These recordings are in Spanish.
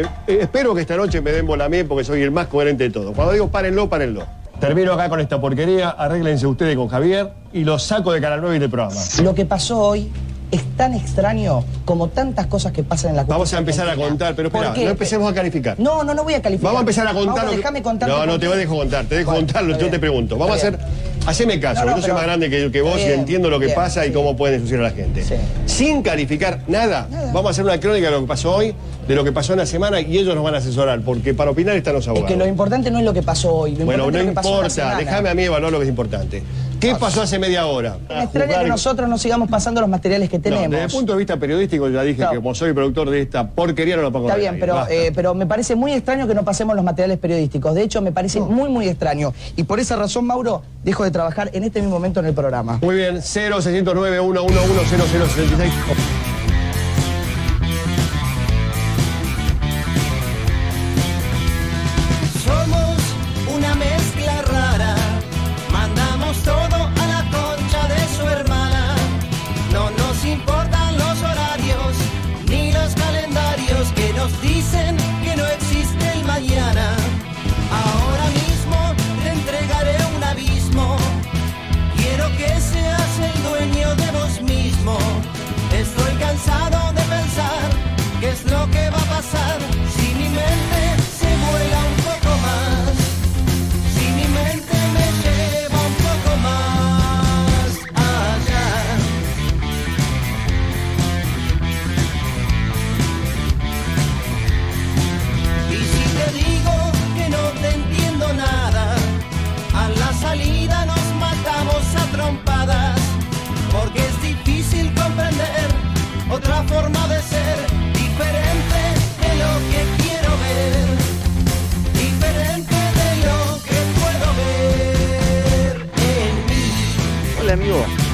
Eh, eh, espero que esta noche me den bola a mí porque soy el más coherente de todos. Cuando digo párenlo, párenlo. Termino acá con esta porquería, arréglense ustedes con Javier y lo saco de Canal 9 y del programa. Lo que pasó hoy es tan extraño como tantas cosas que pasan en la Vamos a empezar a contar, pero ¿Por espera, no empecemos a calificar. No, no, no voy a calificar. Vamos a empezar a contar. Mauro, lo que- déjame contarte No, no te qué. dejo contar, te dejo Bueno, contarlo, está yo te pregunto. Vamos a hacer. bien. Haceme caso, No, no, yo soy más grande que, que vos y entiendo lo que bien, pasa y cómo pueden ensuciar a la gente. Sí. Sin calificar nada, Nada. vamos a hacer una crónica de lo que pasó hoy, de lo que pasó en la semana y ellos nos van a asesorar, porque para opinar están los Es abogados. que lo importante no es lo que pasó hoy. Lo bueno, no es lo que importa, déjame a mí evaluar lo que es importante. ¿Qué pasó hace media hora? Me extraña que nosotros no sigamos pasando los materiales que No, tenemos. desde el punto de vista periodístico, ya dije No. que como soy productor de esta porquería no lo pongo Está bien, pero, eh, pero me parece muy extraño que no pasemos los materiales periodísticos. De hecho, me parece muy, muy extraño. Y por esa razón, Mauro, dejo de trabajar en este mismo momento en el programa. Muy bien, 0609 111 0066.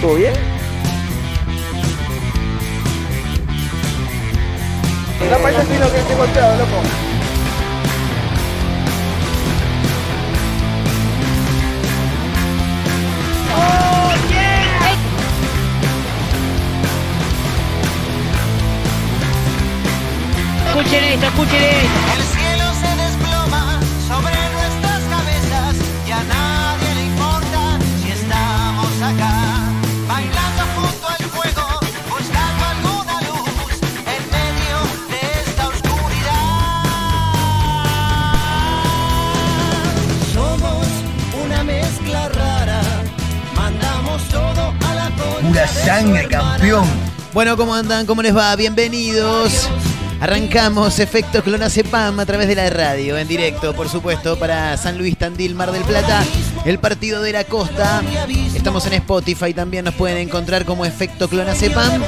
¿Todo bien? La parte es lo que he contado, loco. Escuchen esto, escuchen esto. Sangre, campeón. Bueno, ¿cómo andan? ¿Cómo les va? Bienvenidos. Arrancamos Efecto Clonacepam a través de la radio, en directo, por supuesto, para San Luis Tandil, Mar del Plata, el partido de la costa. Estamos en Spotify, también nos pueden encontrar como Efecto Clonacepam.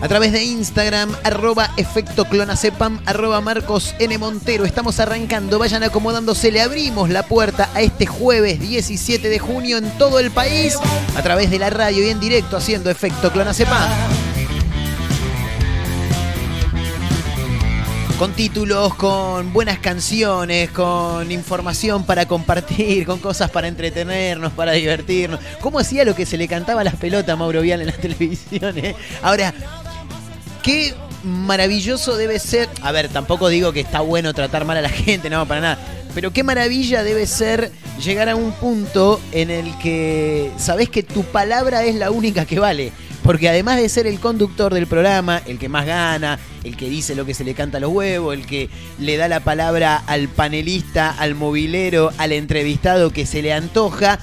A través de Instagram, arroba Efecto Clonacepam, arroba Marcos N. Montero. Estamos arrancando, vayan acomodándose, le abrimos la puerta a este jueves 17 de junio en todo el país, a través de la radio y en directo haciendo Efecto Clonacepam. con títulos, con buenas canciones, con información para compartir, con cosas para entretenernos, para divertirnos. ¿Cómo hacía lo que se le cantaba a las pelotas a Mauro Vial en la televisión? eh? Ahora, qué maravilloso debe ser. A ver, tampoco digo que está bueno tratar mal a la gente, no, para nada. Pero qué maravilla debe ser llegar a un punto en el que sabés que tu palabra es la única que vale. Porque además de ser el conductor del programa, el que más gana, el que dice lo que se le canta a los huevos, el que le da la palabra al panelista, al movilero, al entrevistado que se le antoja,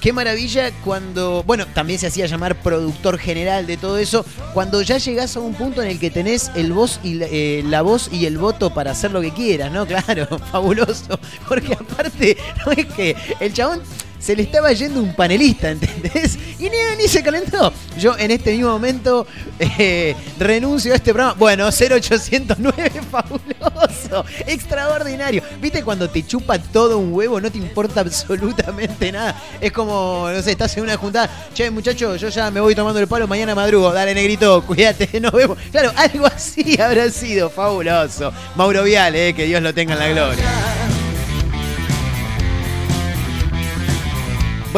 Qué maravilla cuando, bueno, también se hacía llamar productor general de todo eso, cuando ya llegás a un punto en el que tenés el voz y la, eh, la voz y el voto para hacer lo que quieras, ¿no? Claro, fabuloso. Porque aparte, no es que el chabón se le estaba yendo un panelista, ¿entendés? Y ni, ni se calentó. Yo en este mismo momento eh, renuncio a este programa. Bueno, 0809, fabuloso, extraordinario. ¿Viste cuando te chupa todo un huevo? No te importa absolutamente nada. Es como, no sé, estás en una juntada. Che, muchacho, yo ya me voy tomando el palo, mañana madrugo. Dale, negrito, cuídate, nos vemos. Claro, algo así habrá sido, fabuloso. Mauro Vial, eh, que Dios lo tenga en la gloria.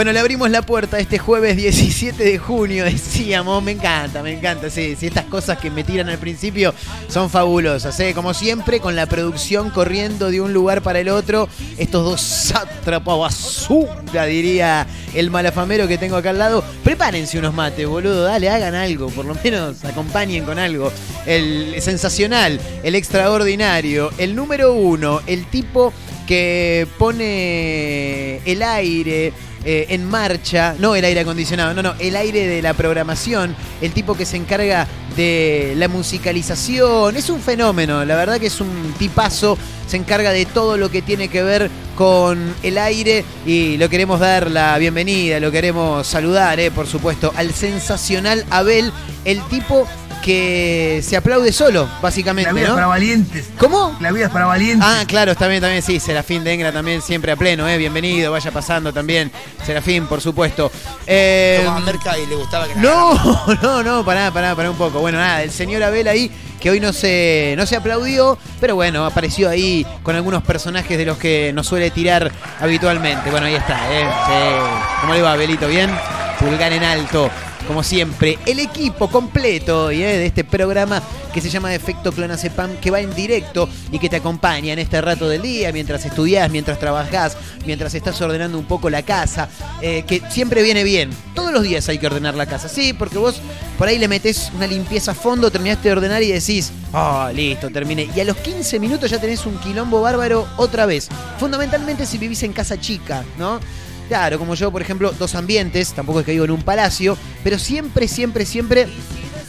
Bueno, le abrimos la puerta este jueves 17 de junio, decíamos, me encanta, me encanta, sí, sí, estas cosas que me tiran al principio son fabulosas, ¿eh? como siempre, con la producción corriendo de un lugar para el otro, estos dos sátrapas basura, diría el malafamero que tengo acá al lado, prepárense unos mates, boludo, dale, hagan algo, por lo menos acompañen con algo, el sensacional, el extraordinario, el número uno, el tipo que pone el aire eh, en marcha, no el aire acondicionado, no, no, el aire de la programación, el tipo que se encarga de la musicalización, es un fenómeno, la verdad que es un tipazo, se encarga de todo lo que tiene que ver con el aire y lo queremos dar la bienvenida, lo queremos saludar, eh, por supuesto, al sensacional Abel, el tipo que se aplaude solo, básicamente. La vida ¿no? es para valientes. ¿Cómo? La vida es para valientes. Ah, claro, también, también, sí, Serafín Dengra también siempre a pleno, eh, bienvenido, vaya pasando también, Serafín, por supuesto. Eh, Como a Merca y le gustaba que no, no, no, pará, pará, pará un poco. Bueno, nada, el señor Abel ahí, que hoy no se, no se aplaudió, pero bueno, apareció ahí con algunos personajes de los que nos suele tirar habitualmente. Bueno, ahí está, ¿eh? Sí. ¿Cómo le va, Abelito? ¿Bien? Pulgar en alto. Como siempre, el equipo completo ¿eh? de este programa que se llama Efecto Clonazepam, que va en directo y que te acompaña en este rato del día, mientras estudias, mientras trabajás, mientras estás ordenando un poco la casa, eh, que siempre viene bien. Todos los días hay que ordenar la casa, sí, porque vos por ahí le metés una limpieza a fondo, terminaste de ordenar y decís, oh, listo, terminé. Y a los 15 minutos ya tenés un quilombo bárbaro otra vez. Fundamentalmente si vivís en casa chica, ¿no? Claro, como yo, por ejemplo, dos ambientes, tampoco es que vivo en un palacio, pero siempre, siempre, siempre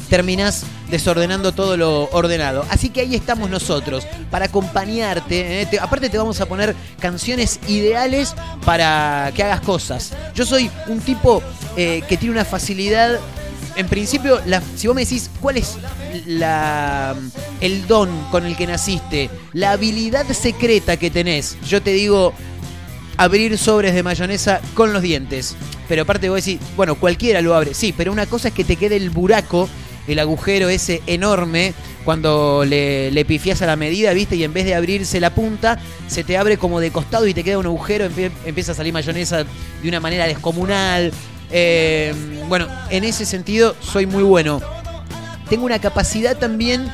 terminás desordenando todo lo ordenado. Así que ahí estamos nosotros, para acompañarte. ¿eh? Te- aparte te vamos a poner canciones ideales para que hagas cosas. Yo soy un tipo eh, que tiene una facilidad... En principio, la- si vos me decís cuál es la, el don con el que naciste, la habilidad secreta que tenés, yo te digo, abrir sobres de mayonesa con los dientes. Pero aparte vos decís, bueno, cualquiera lo abre. Sí, pero una cosa es que te quede el buraco, el agujero ese enorme, cuando le, le pifias a la medida, ¿viste? Y en vez de abrirse la punta, se te abre como de costado y te queda un agujero, empie- empieza a salir mayonesa de una manera descomunal. Eh, bueno, en ese sentido soy muy bueno tengo una capacidad también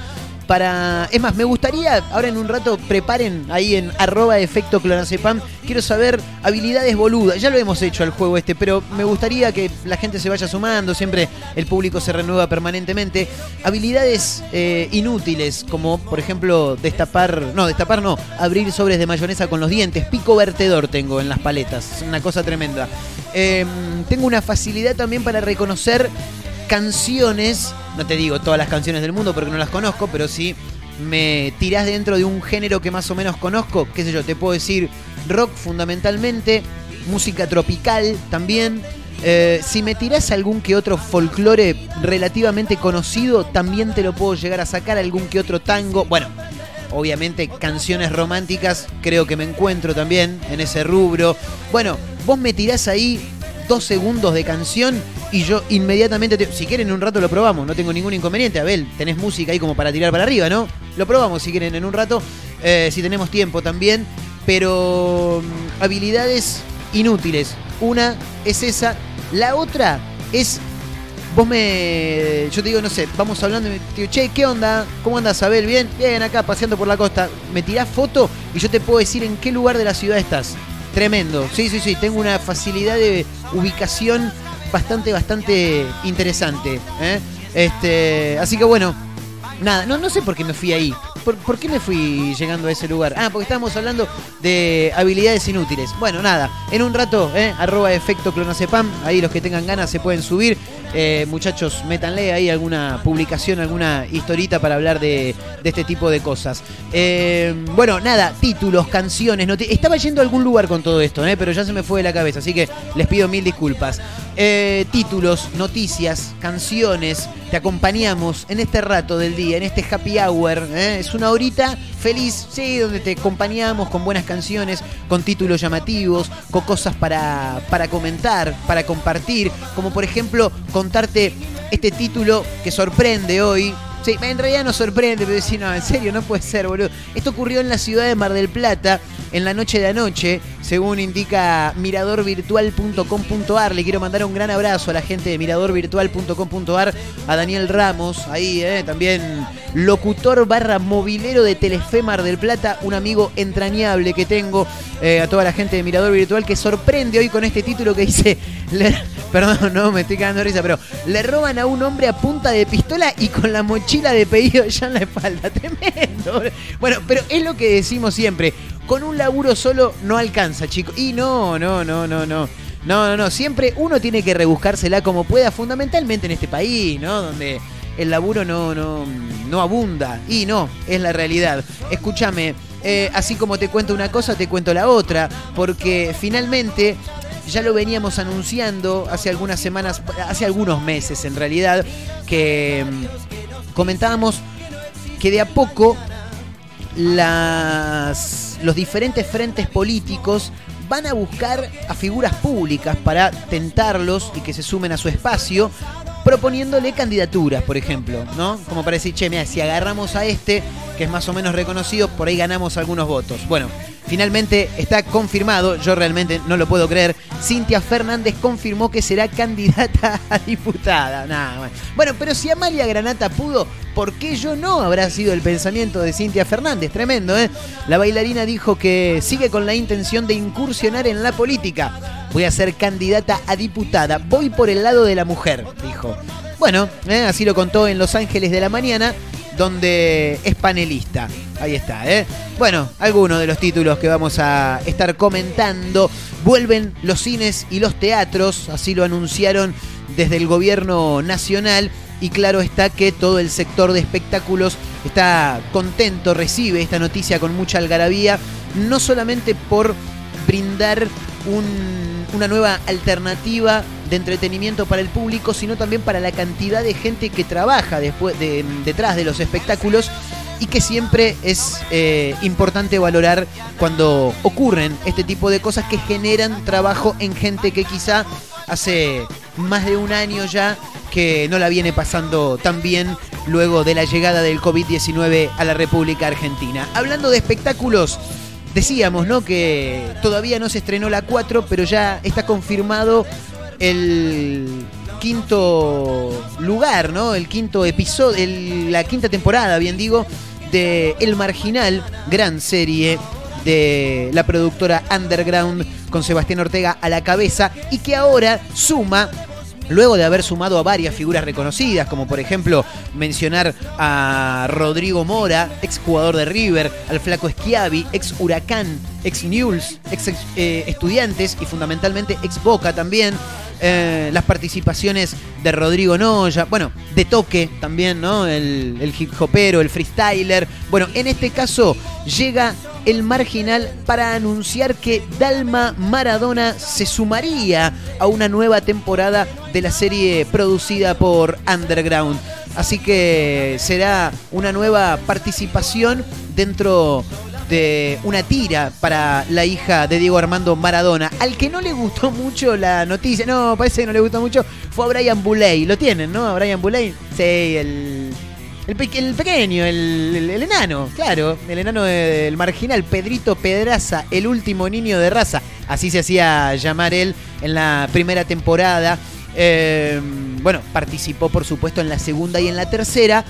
para... Es más, me gustaría, ahora en un rato, preparen ahí en arroba efecto clonazepam. Quiero saber habilidades boludas. Ya lo hemos hecho al juego este, pero me gustaría que la gente se vaya sumando. Siempre el público se renueva permanentemente. Habilidades eh, inútiles, como por ejemplo destapar... No, destapar no. Abrir sobres de mayonesa con los dientes. Pico vertedor tengo en las paletas. Es una cosa tremenda. Eh, tengo una facilidad también para reconocer canciones, no te digo todas las canciones del mundo porque no las conozco, pero si me tirás dentro de un género que más o menos conozco, qué sé yo, te puedo decir rock fundamentalmente, música tropical también. Eh, si me tirás algún que otro folclore relativamente conocido, también te lo puedo llegar a sacar, algún que otro tango. Bueno, obviamente canciones románticas, creo que me encuentro también en ese rubro. Bueno, vos me tirás ahí dos segundos de canción y yo inmediatamente, te- si quieren en un rato lo probamos, no tengo ningún inconveniente. Abel, tenés música ahí como para tirar para arriba, ¿no? Lo probamos si quieren en un rato, eh, si tenemos tiempo también, pero mm, habilidades inútiles. Una es esa, la otra es Vos me. Yo te digo, no sé, vamos hablando y che, ¿qué onda? ¿Cómo andas, Abel? ¿Bien? Bien, acá paseando por la costa. Me tirás foto y yo te puedo decir en qué lugar de la ciudad estás. Tremendo. Sí, sí, sí. Tengo una facilidad de ubicación bastante, bastante interesante. ¿eh? Este. Así que bueno. Nada, no, no sé por qué me fui ahí. ¿Por, qué me fui llegando a ese lugar? Ah, porque estábamos hablando de habilidades inútiles. Bueno, nada, en un rato, ¿eh? efecto clonazepam, ahí los que tengan ganas se pueden subir. Eh, muchachos, métanle ahí alguna publicación, alguna historita para hablar de, este tipo de cosas. Eh, bueno, nada, títulos, canciones, noti- estaba yendo a algún lugar con todo esto, ¿eh? pero ya se me fue de la cabeza, así que les pido mil disculpas. Títulos, noticias, canciones, te acompañamos en este rato del día, en este happy hour. Es una horita feliz, sí, donde te acompañamos con buenas canciones, con títulos llamativos, con cosas para, para comentar, para compartir, como por ejemplo contarte este título que sorprende hoy. Sí, en realidad nos sorprende, pero decir, no, en serio, no puede ser, boludo. Esto ocurrió en la ciudad de Mar del Plata, en la noche de anoche, según indica miradorvirtual.com.ar. Le quiero mandar un gran abrazo a la gente de miradorvirtual.com.ar, a Daniel Ramos, ahí, eh, también locutor barra movilero de Telefe Mar del Plata, un amigo entrañable que tengo, eh, a toda la gente de Mirador Virtual que sorprende hoy con este título que dice, perdón, no, me estoy cagando risa, pero le roban a un hombre a punta de pistola y con la mochila de pedido ya en la espalda, tremendo. Bueno, pero es lo que decimos siempre, con un laburo solo no alcanza, chicos, y no, no, no, no, no. No, no, no, siempre uno tiene que rebuscársela como pueda, fundamentalmente en este país, ¿no? Donde el laburo no, no, no abunda. Y no, es la realidad. Escúchame, eh, así como te cuento una cosa, te cuento la otra, porque finalmente ya lo veníamos anunciando hace algunas semanas, hace algunos meses en realidad, que mm, comentábamos que de a poco las, los diferentes frentes políticos van a buscar a figuras públicas para tentarlos y que se sumen a su espacio, proponiéndole candidaturas, por ejemplo, ¿no? Como para decir, che, mira, si agarramos a este, que es más o menos reconocido, por ahí ganamos algunos votos. Bueno, finalmente está confirmado, yo realmente no lo puedo creer, Cintia Fernández confirmó que será candidata a diputada. Bueno, pero si Amalia Granata pudo, ¿por qué yo no? Habrá sido el pensamiento de Cintia Fernández. Tremendo, ¿eh? La bailarina dijo que sigue con la intención de incursionar en la política. Voy a ser candidata a diputada. Voy por el lado de la mujer, dijo. Bueno, ¿eh? así lo contó en Los Ángeles de la Mañana, donde es panelista. Ahí está, ¿eh? Bueno, algunos de los títulos que vamos a estar comentando. Vuelven los cines y los teatros, así lo anunciaron desde el gobierno nacional. Y claro está que todo el sector de espectáculos está contento, recibe esta noticia con mucha algarabía, no solamente por brindar un- una nueva alternativa de entretenimiento para el público, sino también para la cantidad de gente que trabaja después de- detrás de los espectáculos y que siempre es eh, importante valorar cuando ocurren este tipo de cosas que generan trabajo en gente que quizá hace más de un año ya que no la viene pasando tan bien luego de la llegada del COVID-19 a la República Argentina. Hablando de espectáculos, decíamos, ¿no? Que todavía no se estrenó la 4, pero ya está confirmado el quinto lugar, ¿no? El quinto episodio, el- la quinta temporada, bien digo, de El Marginal, gran serie de la productora Underground con Sebastián Ortega a la cabeza y que ahora suma Luego de haber sumado a varias figuras reconocidas, como por ejemplo mencionar a Rodrigo Mora, ex jugador de River, al Flaco Schiavi, ex Huracán, ex News, ex eh, Estudiantes y fundamentalmente ex Boca también. eh, las participaciones de Rodrigo Noya, bueno, de Toque también, ¿no? El, el hip hopero, el freestyler. Bueno, en este caso llega el marginal para anunciar que Dalma Maradona se sumaría a una nueva temporada de la serie producida por Underground. Así que será una nueva participación dentro de una tira para la hija de Diego Armando Maradona. Al que no le gustó mucho la noticia, no, parece que no le gustó mucho, fue a Brian Buley. ¿Lo tienen, no? A Brian Buley. Sí, el, el, pe- el pequeño, el, el- enano, claro, el enano de- del marginal, Pedrito Pedraza, el último niño de raza. Así se hacía llamar él en la primera temporada. Eh, bueno, participó por supuesto en la segunda y en la tercera,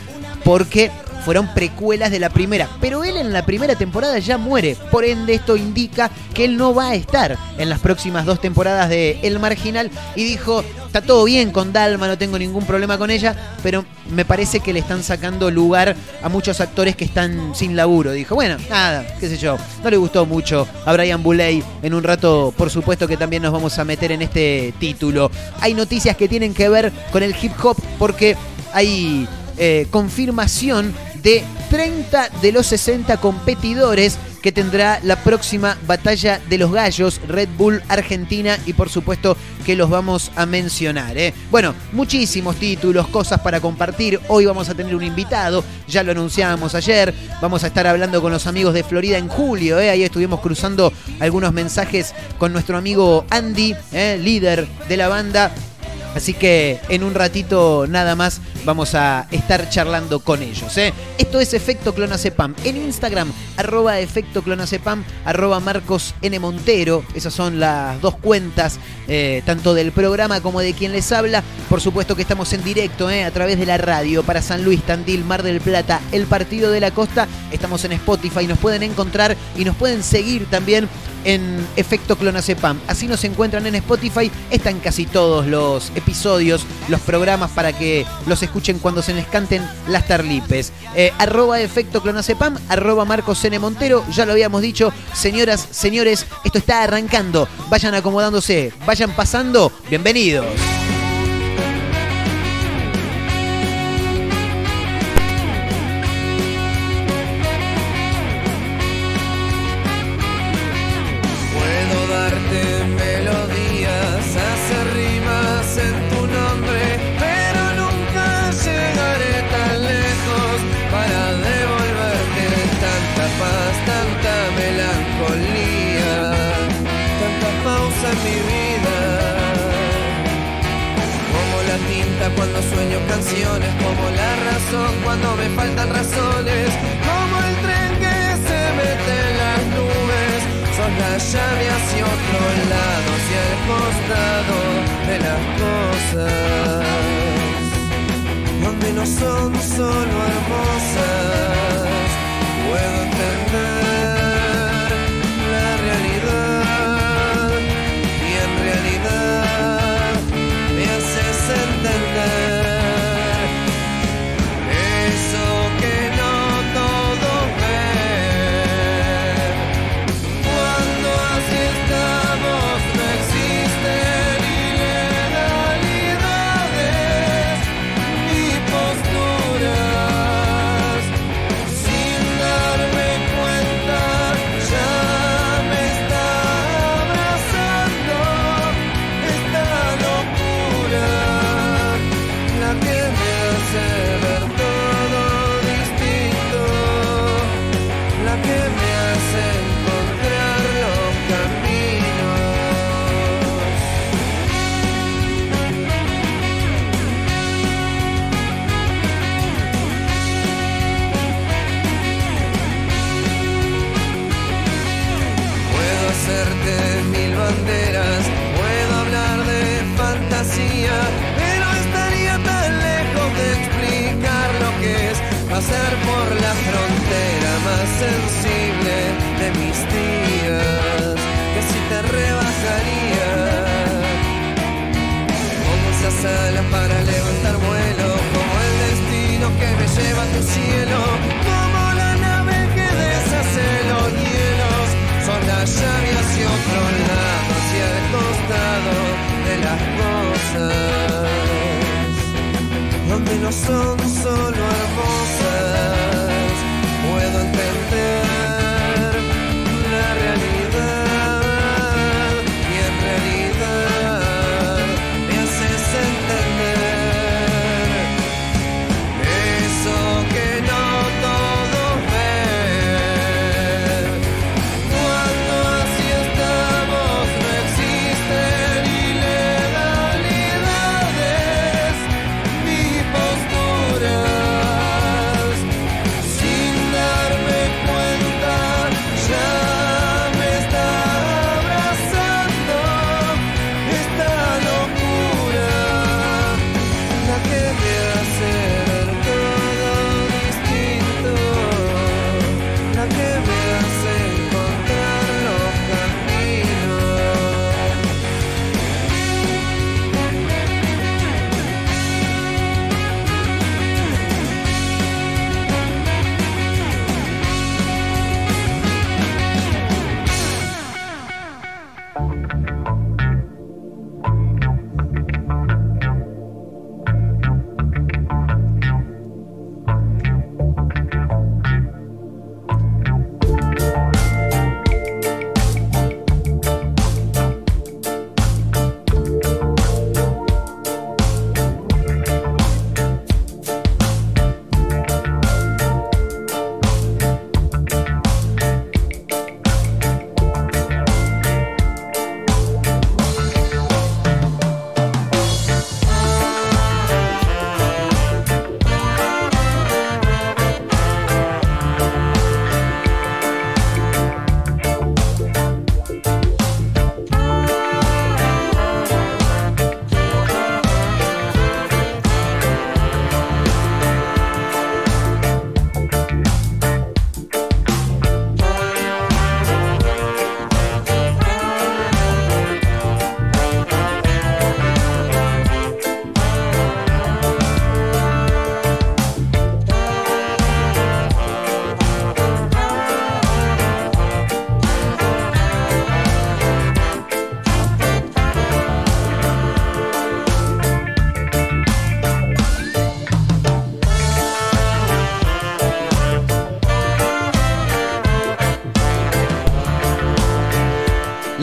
porque fueron precuelas de la primera. Pero él en la primera temporada ya muere. Por ende, esto indica que él no va a estar en las próximas dos temporadas de El Marginal. Y dijo, está todo bien con Dalma, no tengo ningún problema con ella, pero me parece que le están sacando lugar a muchos actores que están sin laburo. Dijo, bueno, nada, qué sé yo. No le gustó mucho a Brian Buley. En un rato, por supuesto que también nos vamos a meter en este título. Hay noticias que tienen que ver con el hip hop porque hay eh, confirmación de 30 de los 60 competidores que tendrá la próxima batalla de los gallos Red Bull Argentina y por supuesto que los vamos a mencionar. ¿eh? Bueno, muchísimos títulos, cosas para compartir. Hoy vamos a tener un invitado, ya lo anunciábamos ayer. Vamos a estar hablando con los amigos de Florida en julio. ¿eh? Ahí estuvimos cruzando algunos mensajes con nuestro amigo Andy, ¿eh? líder de la banda Así que en un ratito nada más vamos a estar charlando con ellos. ¿eh? Esto es Efecto Clonacepam. En Instagram, arroba Efecto Clonacepam, arroba Marcos N. Montero. Esas son las dos cuentas, eh, tanto del programa como de quien les habla. Por supuesto que estamos en directo ¿eh? a través de la radio para San Luis, Tandil, Mar del Plata, el Partido de la Costa. Estamos en Spotify, nos pueden encontrar y nos pueden seguir también en Efecto Clonacepam. Así nos encuentran en Spotify. Están casi todos los episodios, los programas para que los escuchen cuando se les canten las tarlipes. Eh, arroba Efecto Clonacepam, arroba Marcos N. Montero. Ya lo habíamos dicho, señoras, señores, esto está arrancando. Vayan acomodándose, vayan pasando. Bienvenidos. Las llave hacia otro lado, hacia el costado de las cosas, donde no son solo hermosas, para levantar vuelo, como el destino que me lleva a tu cielo, como la nave que deshace los hielos, son la llave hacia otro lado, hacia el costado de las cosas, donde no son solo hermosas,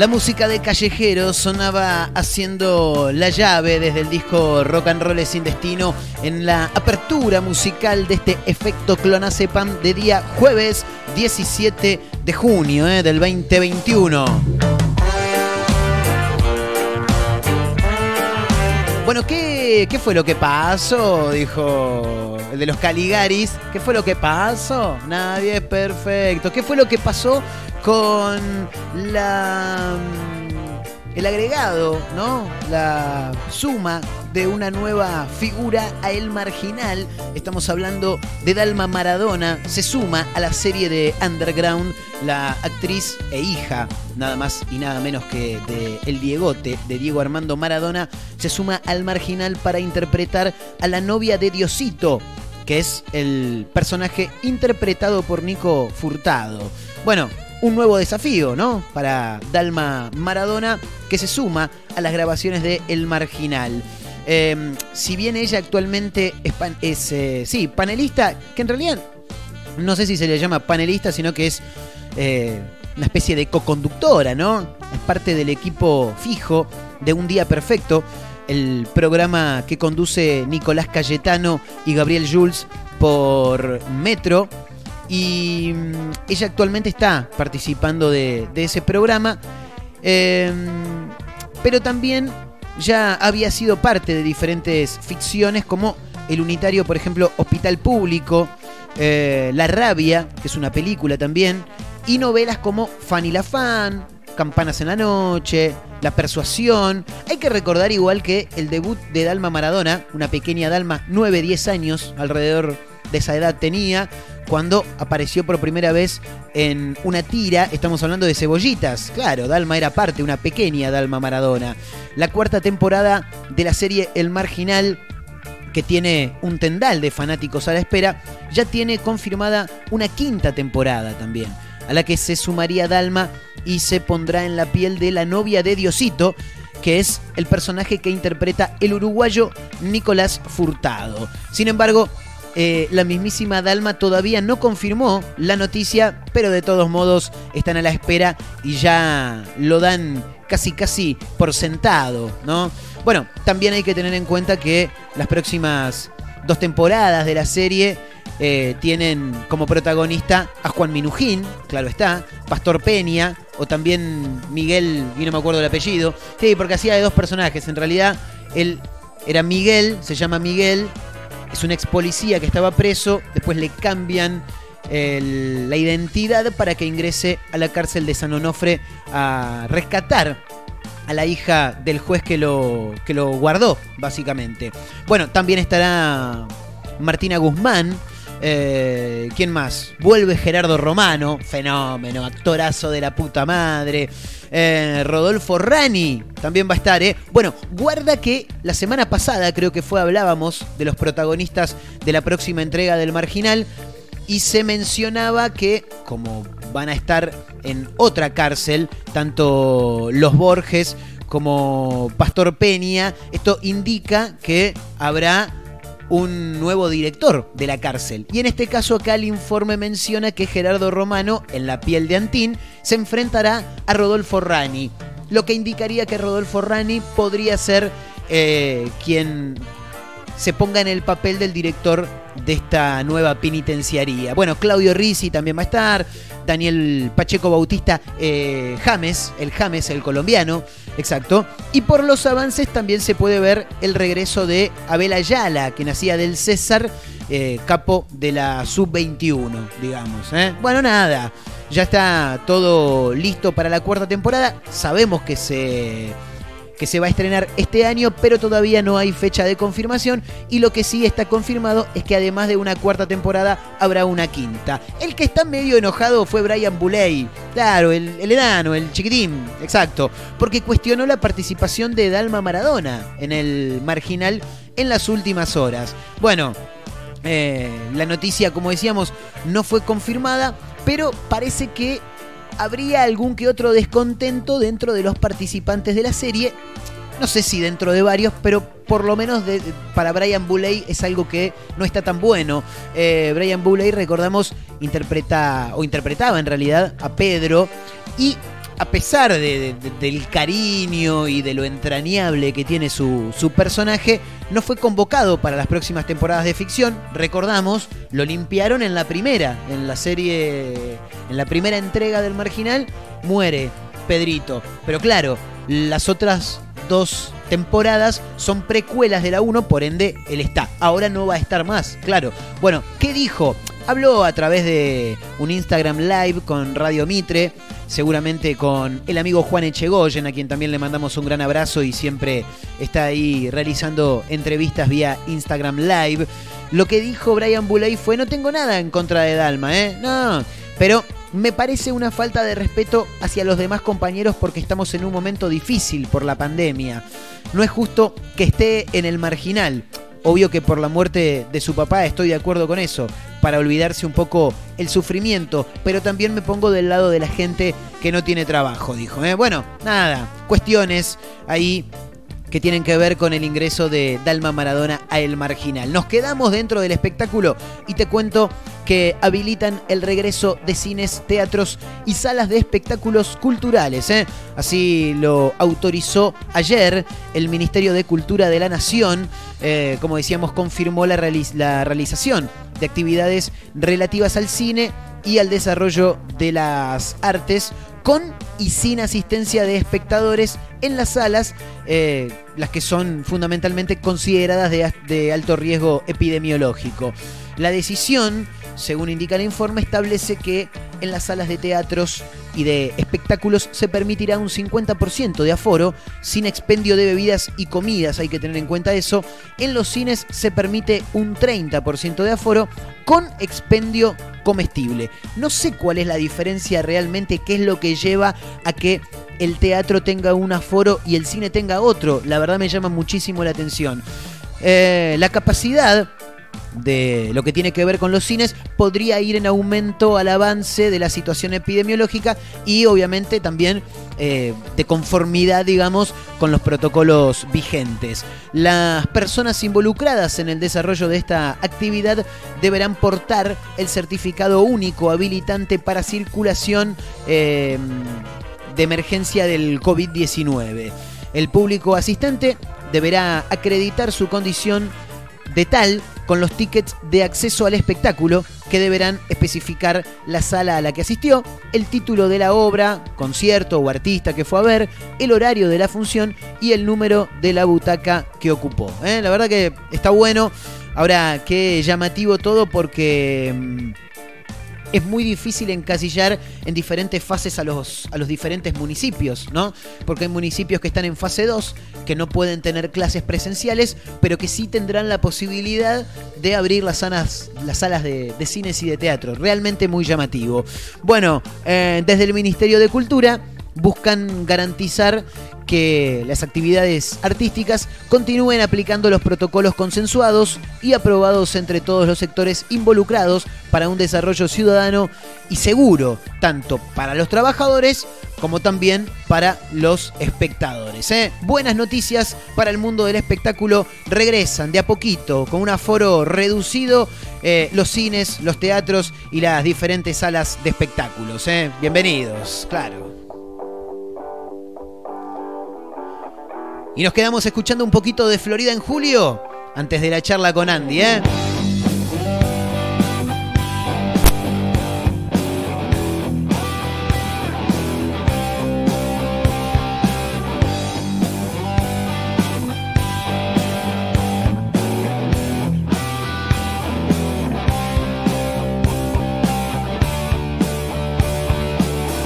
La música de Callejero sonaba haciendo la llave desde el disco Rock and Roll sin destino en la apertura musical de este efecto clonazepam de día jueves 17 de junio eh, del 2021. Bueno, ¿qué, ¿qué fue lo que pasó? Dijo el de los Caligaris. ¿Qué fue lo que pasó? Nadie es perfecto. ¿Qué fue lo que pasó con la mm, el agregado, ¿no? La suma de una nueva figura a el marginal. Estamos hablando de Dalma Maradona. Se suma a la serie de Underground la actriz e hija, nada más y nada menos que de El Diegote, de Diego Armando Maradona. Se suma al marginal para interpretar a la novia de Diosito, que es el personaje interpretado por Nico Furtado. Bueno, un nuevo desafío, ¿no? Para Dalma Maradona, que se suma a las grabaciones de El Marginal. Eh, si bien ella actualmente es, pan- es, eh, sí, panelista, que en realidad no sé si se le llama panelista, sino que es eh, una especie de co-conductora, ¿no? Es parte del equipo fijo de Un Día Perfecto, el programa que conduce Nicolás Cayetano y Gabriel Jules por Metro. Y mm, ella actualmente está participando de, ese programa. Eh, pero también ya había sido parte de diferentes ficciones como El Unitario, por ejemplo, Hospital Público, eh, La Rabia, que es una película también, y novelas como Fanny la Fan, Campanas en la Noche, La Persuasión. Hay que recordar igual que el debut de Dalma Maradona, una pequeña Dalma, 9-10 años, alrededor de esa edad tenía, cuando apareció por primera vez en una tira, estamos hablando de cebollitas, claro, Dalma era parte, una pequeña Dalma Maradona. La cuarta temporada de la serie El Marginal, que tiene un tendal de fanáticos a la espera, ya tiene confirmada una quinta temporada también, a la que se sumaría Dalma y se pondrá en la piel de la novia de Diosito, que es el personaje que interpreta el uruguayo Nicolás Furtado. Sin embargo, eh, la mismísima Dalma todavía no confirmó la noticia, pero de todos modos están a la espera y ya lo dan casi casi por sentado, ¿no? Bueno, también hay que tener en cuenta que las próximas dos temporadas de la serie eh, tienen como protagonista a Juan Minujín, claro está, Pastor Peña, o también Miguel, y no me acuerdo el apellido. Sí, porque hacía de dos personajes. En realidad, él era Miguel, se llama Miguel, es un ex policía que estaba preso, después le cambian el- la identidad para que ingrese a la cárcel de San Onofre a rescatar a la hija del juez que lo, que lo guardó, básicamente. Bueno, también estará Martina Guzmán. eh, ¿Quién más? Vuelve Gerardo Romano, fenómeno, actorazo de la puta madre. Eh, Rodolfo Rani también va a estar, ¿eh? Bueno, guarda que la semana pasada creo que fue, hablábamos de los protagonistas de la próxima entrega del Marginal y se mencionaba que como van a estar en otra cárcel, tanto los Borges como Pastor Peña, esto indica que habrá un nuevo director de la cárcel. Y en este caso acá el informe menciona que Gerardo Romano, en la piel de Antín, se enfrentará a Rodolfo Rani, lo que indicaría que Rodolfo Rani podría ser eh, quien se ponga en el papel del director de esta nueva penitenciaría. Bueno, Claudio Rizzi también va a estar, Daniel Pacheco Bautista eh, James, el James, el colombiano, exacto. Y por los avances también se puede ver el regreso de Abel Ayala, que nacía del César, eh, capo de la sub-21, digamos. ¿eh? Bueno, nada, ya está todo listo para la cuarta temporada. Sabemos que se que se va a estrenar este año, pero todavía no hay fecha de confirmación. Y lo que sí está confirmado es que además de una cuarta temporada, habrá una quinta. El que está medio enojado fue Brian Buley. Claro, el, el enano, el chiquitín, exacto. Porque cuestionó la participación de Dalma Maradona en el marginal en las últimas horas. Bueno, eh, la noticia, como decíamos, no fue confirmada, pero parece que habría algún que otro descontento dentro de los participantes de la serie. No sé si dentro de varios, pero por lo menos para Brian Buley es algo que no está tan bueno. Eh, Brian Buley, recordamos, interpreta o interpretaba en realidad a Pedro y a pesar de- del cariño y de lo entrañable que tiene su, su personaje, no fue convocado para las próximas temporadas de ficción. Recordamos, lo limpiaron en la primera, en la serie, en la primera entrega del Marginal, muere Pedrito. Pero claro, las otras dos temporadas son precuelas de la 1, por ende él está. Ahora no va a estar más, claro. Bueno, ¿qué dijo? Habló a través de un Instagram Live con Radio Mitre, seguramente con el amigo Juan Echegoyen, a quien también le mandamos un gran abrazo y siempre está ahí realizando entrevistas vía Instagram Live. Lo que dijo Brian Buley fue, no tengo nada en contra de Dalma, ¿eh? No, pero me parece una falta de respeto hacia los demás compañeros porque estamos en un momento difícil por la pandemia. No es justo que esté en el marginal. Obvio que por la muerte de su papá estoy de acuerdo con eso, para olvidarse un poco el sufrimiento, pero también me pongo del lado de la gente que no tiene trabajo, dijo. ¿eh? Bueno, nada, cuestiones ahí que tienen que ver con el ingreso de Dalma Maradona a El Marginal. Nos quedamos dentro del espectáculo y te cuento que habilitan el regreso de cines, teatros y salas de espectáculos culturales. ¿eh? Así lo autorizó ayer el Ministerio de Cultura de la Nación. Eh, como decíamos, confirmó la, la realización de actividades relativas al cine y al desarrollo de las artes con y sin asistencia de espectadores en las salas, eh, las que son fundamentalmente consideradas de, de alto riesgo epidemiológico. La decisión, según indica el informe, establece que en las salas de teatros y de espectáculos se permitirá un 50% de aforo sin expendio de bebidas y comidas, hay que tener en cuenta eso. En los cines se permite un 30% de aforo con expendio comestible. No sé cuál es la diferencia realmente, qué es lo que lleva a que el teatro tenga un aforo y el cine tenga otro. La verdad me llama muchísimo la atención. Eh, la capacidad de lo que tiene que ver con los cines podría ir en aumento al avance de la situación epidemiológica y obviamente también eh, de conformidad, digamos, con los protocolos vigentes. Las personas involucradas en el desarrollo de esta actividad deberán portar el certificado único habilitante para circulación eh, de emergencia del COVID-19. El público asistente deberá acreditar su condición de tal con los tickets de acceso al espectáculo que deberán especificar la sala a la que asistió, el título de la obra, concierto o artista que fue a ver, el horario de la función y el número de la butaca que ocupó. ¿eh? La verdad que está bueno. Ahora, qué llamativo todo porque... es muy difícil encasillar en diferentes fases a los, a los diferentes municipios, ¿no? Porque hay municipios que están en fase 2, que no pueden tener clases presenciales, pero que sí tendrán la posibilidad de abrir las, salas- las salas de, de cines y de teatro. Realmente muy llamativo. Bueno, eh, desde el Ministerio de Cultura buscan garantizar que las actividades artísticas continúen aplicando los protocolos consensuados y aprobados entre todos los sectores involucrados para un desarrollo ciudadano y seguro, tanto para los trabajadores como también para los espectadores. ¿eh? Buenas noticias para el mundo del espectáculo. Regresan de a poquito, con un aforo reducido, eh, los cines, los teatros y las diferentes salas de espectáculos. ¿eh? Bienvenidos, claro. Y nos quedamos escuchando un poquito de Florida en julio antes de la charla con Andy, ¿eh?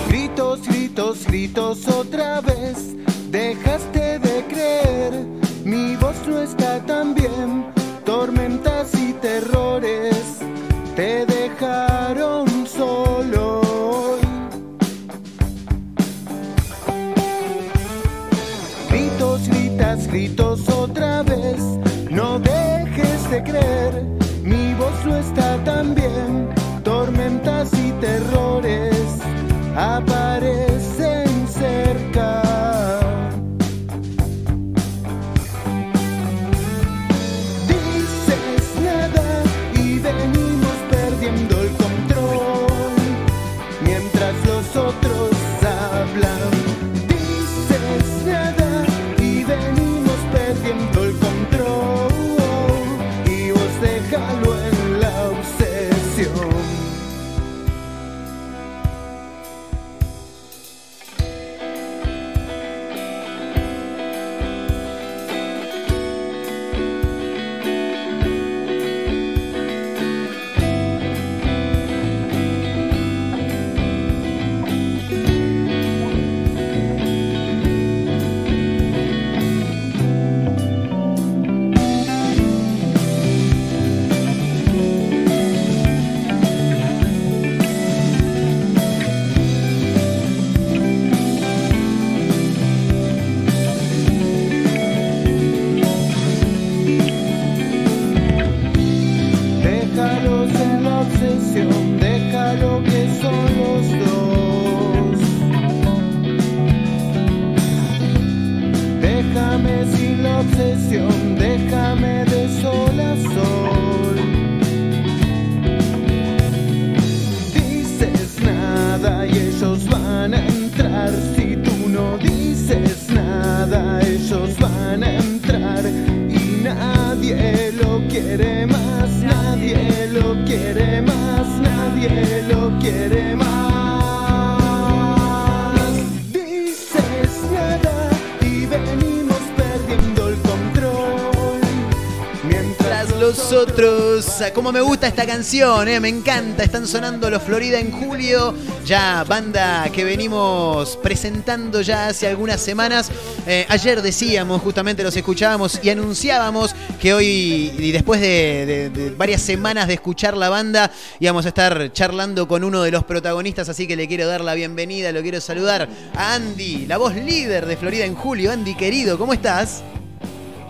Gritos, gritos, gritos otra vez. Dejaste dejaron solo. Gritos, gritas, gritos otra vez. No dejes de creer, mi voz no está tan bien. Nadie quiere más. Dices nada y venimos perdiendo el control. Mientras Tras los otros, como me gusta esta canción, eh, me encanta, están sonando los Florida en julio, ya banda que venimos presentando ya hace algunas semanas. Eh, ayer decíamos, justamente los escuchábamos y anunciábamos que hoy, y después de, de- de varias semanas de escuchar la banda, íbamos a estar charlando con uno de los protagonistas, así que le quiero dar la bienvenida, lo quiero saludar a Andy, la voz líder de Florida en julio. Andy, querido, ¿cómo estás?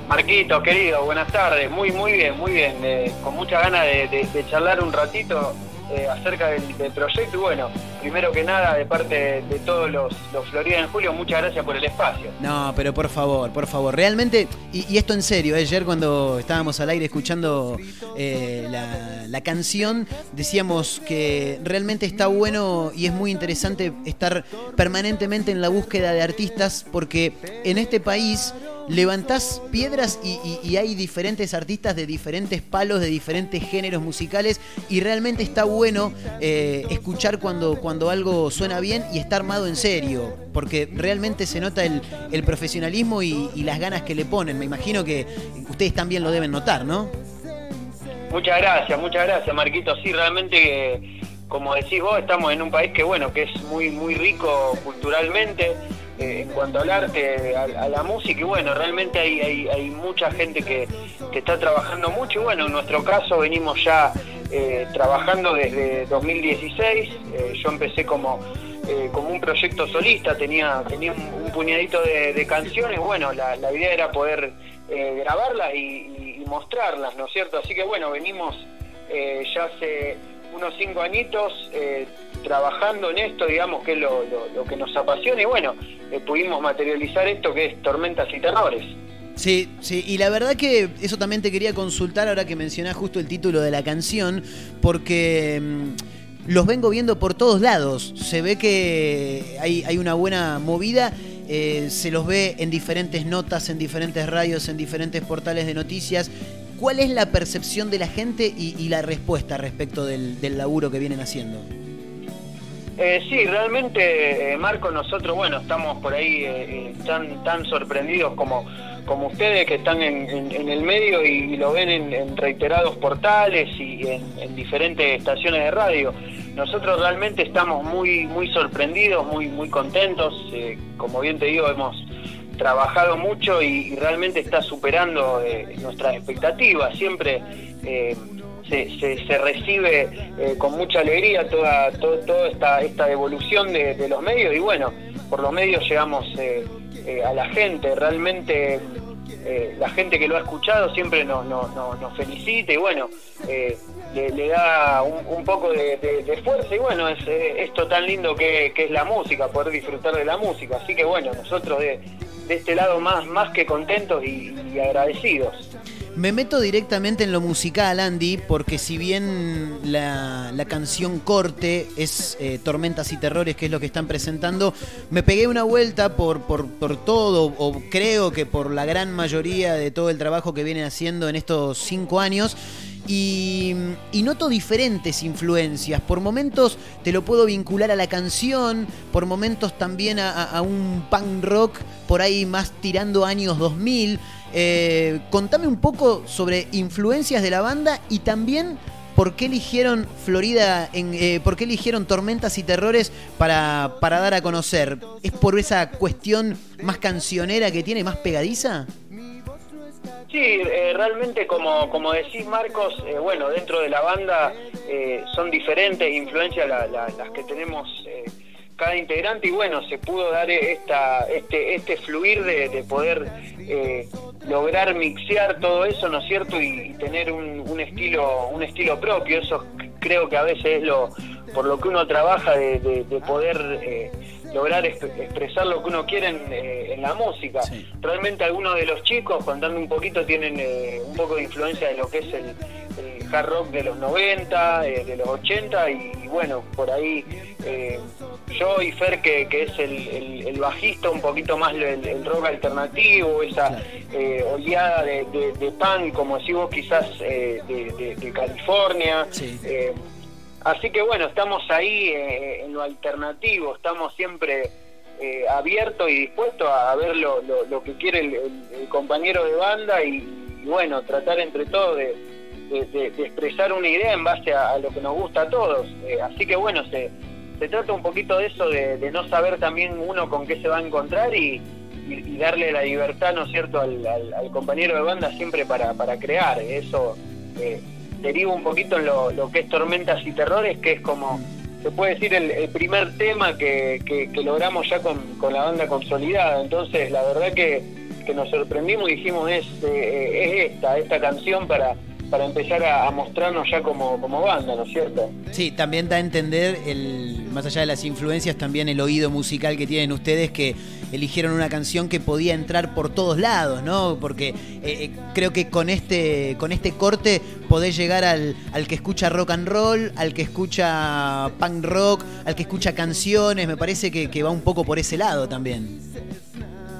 Marquito, querido, buenas tardes. Muy, muy bien, muy bien. Eh, con muchas ganas de, charlar un ratito eh, acerca del, proyecto. Y bueno, primero que nada, de parte de todos los, los Florida en Julio, muchas gracias por el espacio. No, pero por favor, por favor, realmente, y, esto en serio, eh, ayer cuando estábamos al aire escuchando eh, la canción, decíamos que realmente está bueno y es muy interesante estar permanentemente en la búsqueda de artistas porque en este país levantás piedras y, y- y hay diferentes artistas de diferentes palos, de diferentes géneros musicales y realmente está bueno eh, escuchar cuando, cuando algo suena bien y está armado en serio, porque realmente se nota el, el profesionalismo y, las ganas que le ponen. Me imagino que ustedes también lo deben notar, ¿no? Muchas gracias, muchas gracias, Marquito. Sí, realmente, que, como decís vos, estamos en un país que, bueno, que es muy, muy rico culturalmente eh, en cuanto al arte, a, la música, y bueno, realmente hay, hay, mucha gente que, que está trabajando mucho, y bueno, en nuestro caso venimos ya eh, trabajando desde 2016. Eh, yo empecé como eh, como un proyecto solista, tenía, tenía un, puñadito de, canciones, bueno, la, la idea era poder eh, grabarlas y, y- mostrarlas, ¿no es cierto? Así que bueno, venimos eh, ya hace unos cinco añitos eh, trabajando en esto, digamos, que es lo, que nos apasiona y bueno, eh, pudimos materializar esto que es Tormentas y Terrores. Sí, sí, y la verdad que eso también te quería consultar ahora que mencionás justo el título de la canción, porque mm, los vengo viendo por todos lados. Se ve que hay, hay una buena movida, eh, se los ve en diferentes notas, en diferentes radios, en diferentes portales de noticias. ¿Cuál es la percepción de la gente y, la respuesta respecto del, laburo que vienen haciendo? Eh, sí, realmente, eh, Marco, nosotros, bueno, estamos por ahí eh, eh, tan, tan sorprendidos como, como ustedes que están en, en- el medio y, lo ven en, en reiterados portales y en, en diferentes estaciones de radio. Nosotros realmente estamos muy, muy sorprendidos, muy, muy contentos. eh, como bien te digo, hemos trabajado mucho y, realmente está superando eh, nuestras expectativas. Siempre eh, se, recibe eh, con mucha alegría toda, to- toda esta, esta devolución de, los medios y bueno, por los medios llegamos a la gente. Realmente la gente que lo ha escuchado siempre nos, nos, felicita y bueno, le, da un, poco de, fuerza y bueno, es esto tan lindo que, que es la música, poder disfrutar de la música. Así que bueno, nosotros de, de este lado más, más que contentos y, agradecidos. Me meto directamente en lo musical, Andy, porque si bien la, la canción corte es eh, Tormentas y Terrores, que es lo que están presentando, me pegué una vuelta por, por, por todo, o creo que por la gran mayoría de todo el trabajo que vienen haciendo en estos cinco años. Y, y noto diferentes influencias. Por momentos te lo puedo vincular a la canción, por momentos también a, un punk rock, por ahí más tirando años 2000. Eh, contame un poco sobre influencias de la banda y también por qué eligieron Florida, en, eh, por qué eligieron Tormentas y Terrores para, para dar a conocer. ¿Es por esa cuestión más cancionera que tiene, más pegadiza? Sí, eh, realmente como, como decís Marcos, eh, bueno, dentro de la banda eh, son diferentes influencias la- la- las que tenemos eh, cada integrante y bueno, se pudo dar esta, este, este fluir de, de poder eh, lograr mixear todo eso, ¿no es cierto? Y, tener un, un estilo, un estilo propio, eso creo que a veces es lo por lo que uno trabaja de, de- de poder eh, lograr exp- expresar lo que uno quiere en, eh, en la música. Sí. Realmente algunos de los chicos, contando un poquito, tienen eh, un poco de influencia de lo que es el, el hard rock de los 90, eh, de los 80 y, y bueno, por ahí eh, yo y Fer, que, que es el, el- el bajista, un poquito más el, el rock alternativo, esa Claro. eh, oleada de, de, de punk, como decís vos, quizás eh, de, de- de California. Sí. Así que bueno, estamos ahí eh, en lo alternativo, estamos siempre eh, abiertos y dispuestos a, ver lo, que quiere el, el- compañero de banda y, bueno, tratar entre todos de, expresar una idea en base a, lo que nos gusta a todos. Eh, así que bueno, se, se trata un poquito de eso, de, de no saber también uno con qué se va a encontrar y, y- y darle la libertad, ¿no es cierto?, al, al- al compañero de banda siempre para, para crear. Eso eh, deriva un poquito en lo, que es Tormentas y Terrores, que es como, se puede decir, el, el primer tema que, que- que logramos ya con, la banda consolidada. Entonces, la verdad que, nos sorprendimos y dijimos, es, eh, es esta, esta canción para para empezar a, a mostrarnos ya como, como banda, ¿no es cierto? Sí, también da a entender, el, más allá de las influencias, también el oído musical que tienen ustedes que eligieron una canción que podía entrar por todos lados, ¿no? Porque eh, eh, creo que con este, con este corte podés llegar al, al que escucha rock and roll, al que escucha punk rock, al que escucha canciones, me parece que, que va un poco por ese lado también.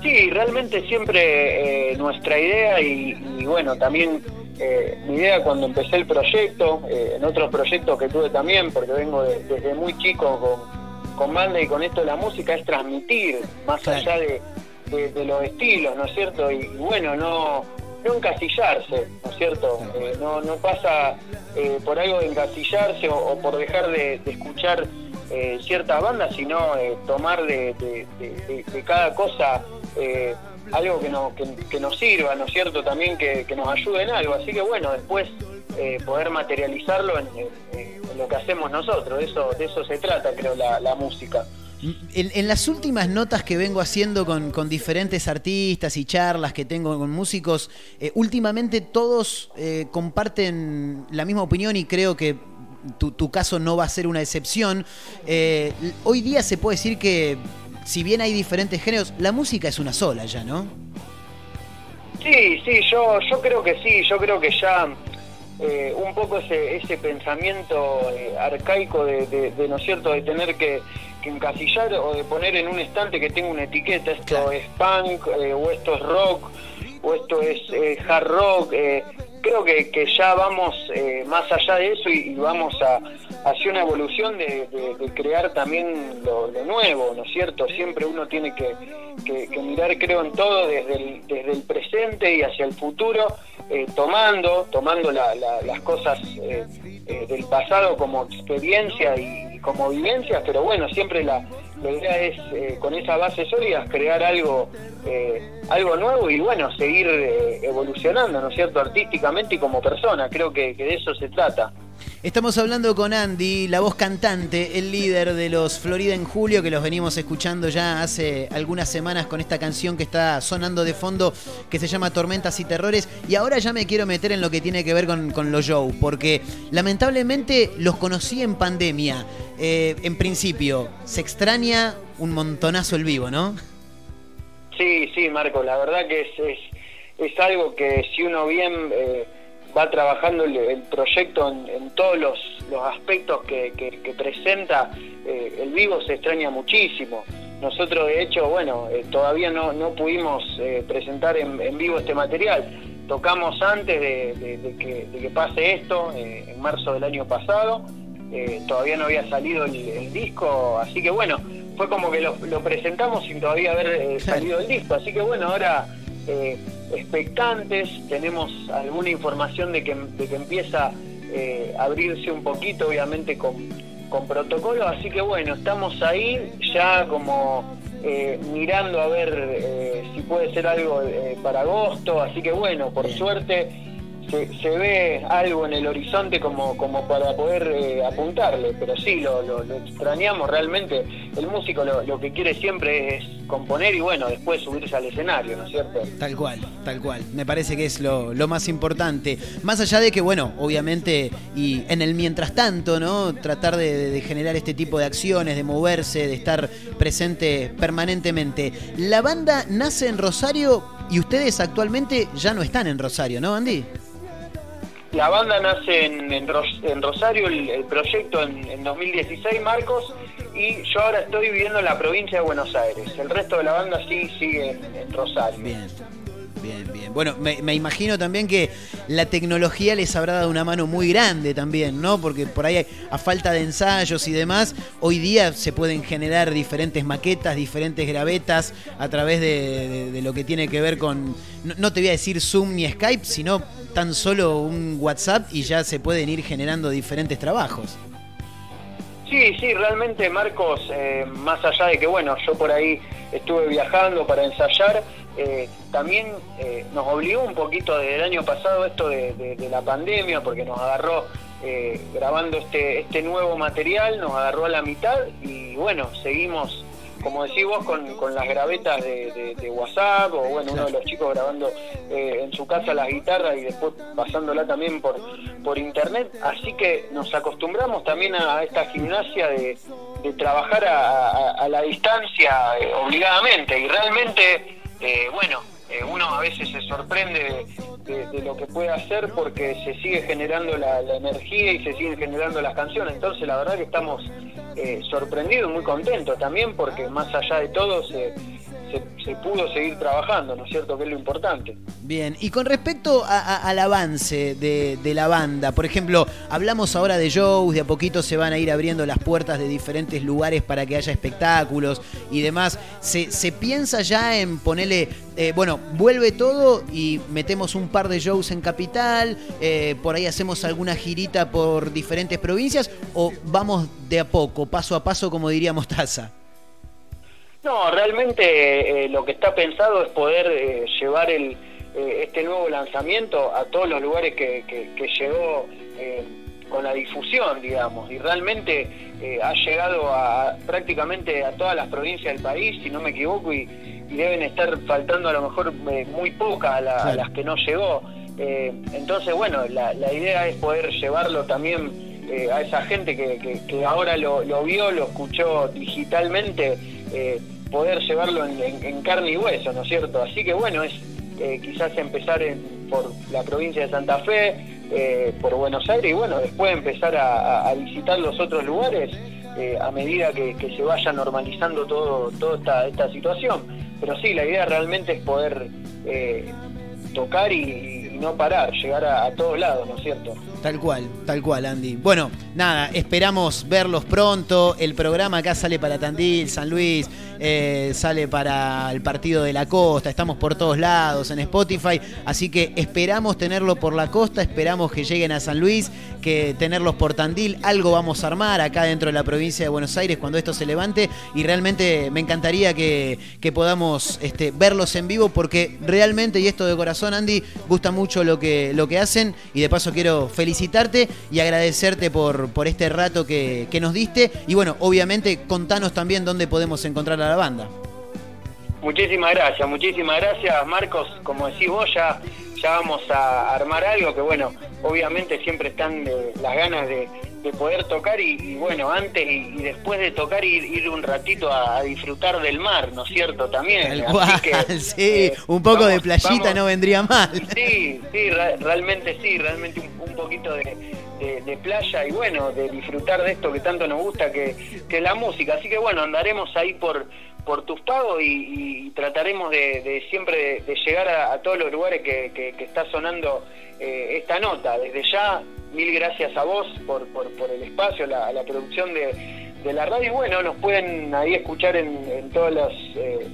Sí, realmente siempre eh, nuestra idea y, y bueno, también eh, mi idea cuando empecé el proyecto, eh, en otros proyectos que tuve también, porque vengo de- desde muy chico con, con banda y con esto de la música, es transmitir más Claro. allá de, de- de los estilos, ¿no es cierto? Y, bueno, no, no encasillarse, ¿no es cierto? Eh, no, no pasa por algo de encasillarse o, o por dejar de, escuchar ciertas bandas, sino tomar de, cada cosa algo que, no, que, que nos sirva, ¿no es cierto? También que, que nos ayude en algo. Así que bueno, después eh, poder materializarlo en, lo que hacemos nosotros. De eso, de eso se trata, creo, la, música. En, las últimas notas que vengo haciendo con, con diferentes artistas y charlas que tengo con músicos, eh, últimamente todos eh, comparten la misma opinión y creo que tu, tu caso no va a ser una excepción. Hoy día se puede decir que, si bien hay diferentes géneros, la música es una sola ya, ¿no? Sí, sí, yo, yo creo que sí, yo creo que ya eh, un poco ese, ese pensamiento eh, arcaico de, de- de, ¿no es cierto?, de tener que, que encasillar o de poner en un estante que tenga una etiqueta, esto Claro. es punk, eh, o esto es rock, o esto es eh, hard rock, eh, creo que, que ya vamos eh, más allá de eso y, vamos a hacia una evolución de, de- crear también lo, lo nuevo, ¿no es cierto? Siempre uno tiene que, que- que mirar, creo, en todo desde el, desde el presente y hacia el futuro, eh, tomando, tomando la- la- las cosas eh, eh, del pasado como experiencia y, y como vivencias, pero bueno, siempre la, la idea es, eh, con esas bases sólidas, crear algo, eh, algo nuevo y bueno, seguir eh, evolucionando, ¿no es cierto?, artísticamente y como persona, creo que de eso se trata. Estamos hablando con Andy, la voz cantante, el líder de los Florida en Julio, que los venimos escuchando ya hace algunas semanas con esta canción que está sonando de fondo, que se llama Tormentas y Terrores. Y ahora ya me quiero meter en lo que tiene que ver con, con los shows, porque lamentablemente los conocí en pandemia. Eh, en principio, se extraña un montonazo el vivo, ¿no? Sí, sí, Marco, la verdad que es, es, es algo que si uno bien eh, va trabajando el, el proyecto en, en todos los, los aspectos que, que- que presenta, eh, el vivo se extraña muchísimo. Nosotros, de hecho, bueno, eh, todavía no, no pudimos eh, presentar en, en vivo este material. Tocamos antes de, de- de que, de que pase esto, en marzo del año pasado. Todavía no había salido el, el disco, así que bueno, fue como que lo, lo presentamos sin todavía haber salido el disco. Así que bueno, ahora expectantes, tenemos alguna información de que, de que empieza eh, a abrirse un poquito, obviamente con, con protocolo, así que bueno, estamos ahí ya como eh, mirando a ver eh, si puede ser algo eh, para agosto, así que bueno, por Bien. suerte se, ve algo en el horizonte como, como para poder eh, apuntarle, pero sí, lo, lo- extrañamos realmente. El músico lo, lo que quiere siempre es componer y bueno, después subirse al escenario, ¿no es cierto? Tal cual, tal cual. Me parece que es lo, lo más importante. Más allá de que, bueno, obviamente, y en el mientras tanto, ¿no? Tratar de, de generar este tipo de acciones, de moverse, de estar presente permanentemente. La banda nace en Rosario y ustedes actualmente ya no están en Rosario, ¿no, Andy? La banda nace en, en Ros- en Rosario, el, proyecto en, en 2016, Marcos, y yo ahora estoy viviendo en la provincia de Buenos Aires. El resto de la banda sí sigue en, Rosario. Bien, bien, bien. Bueno, me, imagino también que la tecnología les habrá dado una mano muy grande también, ¿no? Porque por ahí, a falta de ensayos y demás, hoy día se pueden generar diferentes maquetas, diferentes gravetas a través de, lo que tiene que ver con, no te voy a decir Zoom ni Skype, sino tan solo un WhatsApp y ya se pueden ir generando diferentes trabajos. Sí, sí, realmente Marcos, eh, más allá de que, bueno, yo por ahí estuve viajando para ensayar, eh, también eh, nos obligó un poquito desde el año pasado esto de, de- la pandemia, porque nos agarró eh, grabando este, este nuevo material, nos agarró a la mitad y bueno, seguimos, como decís vos, con, con las gravetas de, de- WhatsApp, o bueno, uno de los chicos grabando eh, en su casa las guitarras y después pasándola también por, por internet, así que nos acostumbramos también a esta gimnasia de, de trabajar a, a- a la distancia eh, obligadamente. Y realmente, eh, bueno, eh, uno a veces se sorprende de, de- lo que puede hacer porque se sigue generando la, energía y se siguen generando las canciones, entonces la verdad que estamos eh, sorprendidos y muy contentos también porque más allá de todo se, se, pudo seguir trabajando, ¿no es cierto? Que es lo importante. Bien, y con respecto a- al avance de, la banda, por ejemplo, hablamos ahora de shows, de a poquito se van a ir abriendo las puertas de diferentes lugares para que haya espectáculos y demás. ¿Se, se piensa ya en ponerle, eh, bueno, vuelve todo y metemos un par de shows en Capital, eh, por ahí hacemos alguna girita por diferentes provincias o vamos de a poco, paso a paso, como diría Mostaza? No, realmente eh, lo que está pensado es poder eh, llevar el, eh, este nuevo lanzamiento a todos los lugares que, que- que llegó con la difusión, digamos, y realmente ha llegado a prácticamente a todas las provincias del país, si no me equivoco, y, y deben estar faltando a lo mejor muy pocas a, la- a las que no llegó. Entonces, bueno, la, la idea es poder llevarlo también eh, a esa gente que, que- que ahora lo, lo vio, lo escuchó digitalmente, eh, poder llevarlo en, carne y hueso, ¿no es cierto? Así que bueno, es eh, quizás empezar en- por la provincia de Santa Fe, eh, por Buenos Aires y bueno, después empezar a, visitar los otros lugares eh, a medida que, se vaya normalizando todo, toda esta, situación. Pero sí, la idea realmente es poder tocar y, no parar, llegar a todos lados, ¿no es cierto? Tal cual, tal cual, Andy. Bueno, nada, esperamos verlos pronto. El programa acá sale para Tandil, San Luis, eh, sale para el partido de la costa. Estamos por todos lados en Spotify. Así que esperamos tenerlo por la costa, esperamos que lleguen a San Luis, que tenerlos por Tandil. Algo vamos a armar acá dentro de la provincia de Buenos Aires cuando esto se levante. Y realmente me encantaría que, que podamos este, verlos en vivo porque realmente, y esto de corazón, Andy, gusta mucho lo que, lo que hacen. Y de paso quiero felicitarte y agradecerte por, por este rato que, que nos diste. Y bueno, obviamente contanos también dónde podemos encontrar a la banda. Muchísimas gracias, muchísimas gracias Marcos, como decís vos ya, ya vamos a armar algo que bueno, obviamente siempre están eh, las ganas de, de poder tocar y, y, bueno, antes y, y después de tocar ir, ir un ratito a, a, disfrutar del mar, ¿no es cierto? También. Cual, que, sí, eh, un poco vamos, de playita vamos, no vendría mal. Sí, sí, ra realmente sí, realmente un, un poquito de, de, playa y bueno, de disfrutar de esto que tanto nos gusta que, que la música. Así que bueno, andaremos ahí por por tus pagos y, trataremos de, siempre de, llegar a, todos los lugares que, que, está sonando eh, esta nota. Desde ya, mil gracias a vos por, por, por el espacio, la, la producción de, de, la radio. Y bueno, nos pueden ahí escuchar en, en todos los, eh,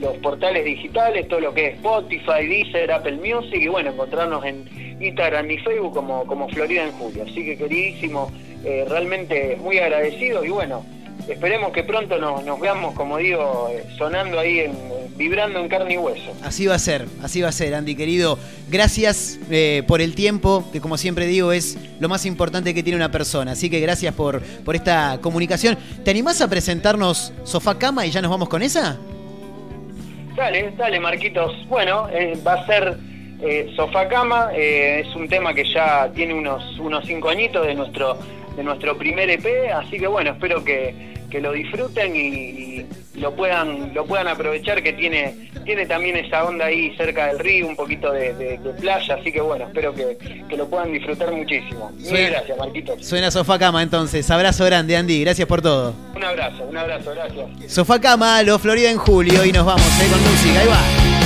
los portales digitales, todo lo que es Spotify, Deezer, Apple Music y bueno, encontrarnos en Instagram y Facebook como, como Florida en Julio. Así que queridísimo, eh, realmente muy agradecido y bueno, esperemos que pronto nos, nos veamos, como digo, eh, sonando ahí en, vibrando en carne y hueso. Así va a ser, así va a ser, Andy querido. Gracias eh, por el tiempo, que como siempre digo es lo más importante que tiene una persona. Así que gracias por, por esta comunicación. ¿Te animás a presentarnos Sofá Cama y ya nos vamos con esa? Dale, dale, Marquitos. Bueno, eh, va a ser eh, Sofá Cama. eh, es un tema que ya tiene unos, unos cinco añitos de nuestro, de nuestro primer EP. Así que bueno, espero que, que lo disfruten y, y lo puedan, lo puedan aprovechar, que tiene, tiene también esa onda ahí cerca del río, un poquito de, de- de playa. Así que bueno, espero que, que lo puedan disfrutar muchísimo. Mil Suena- gracias, Marquitos. Suena Sofá Cama entonces. Abrazo grande, Andy. Gracias por todo. Un abrazo, un abrazo, gracias. Sofá Cama, los Florida en julio y nos vamos eh, con música. Ahí va.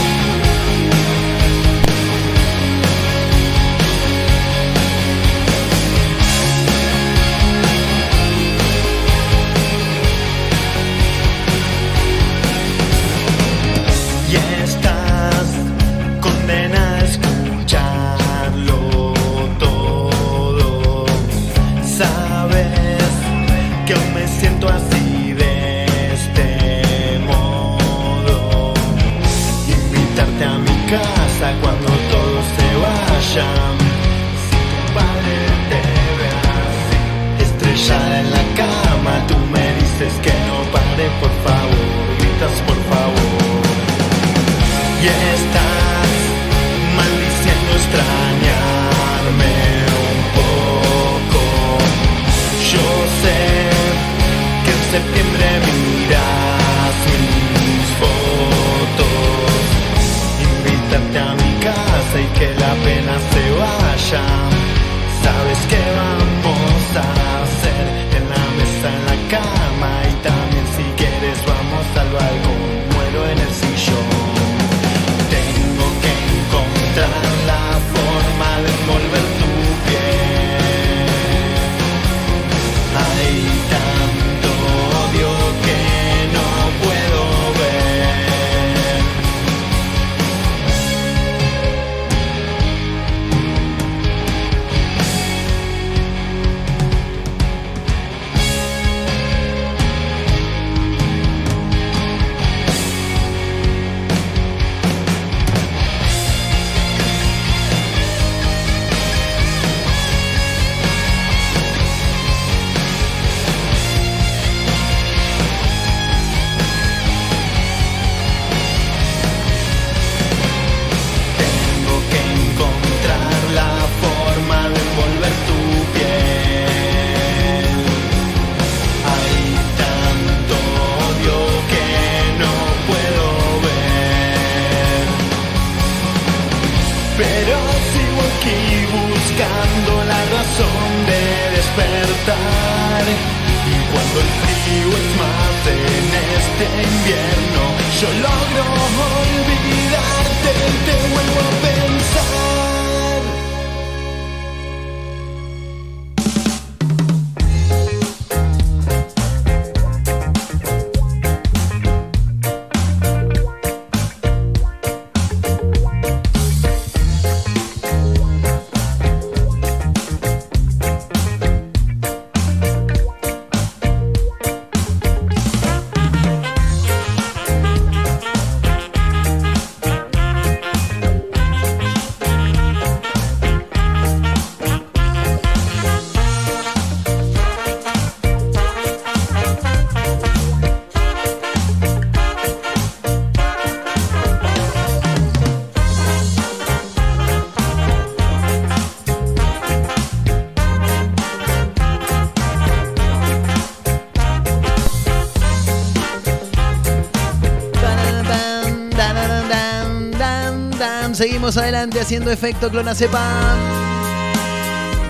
Seguimos adelante haciendo efecto clonazepam.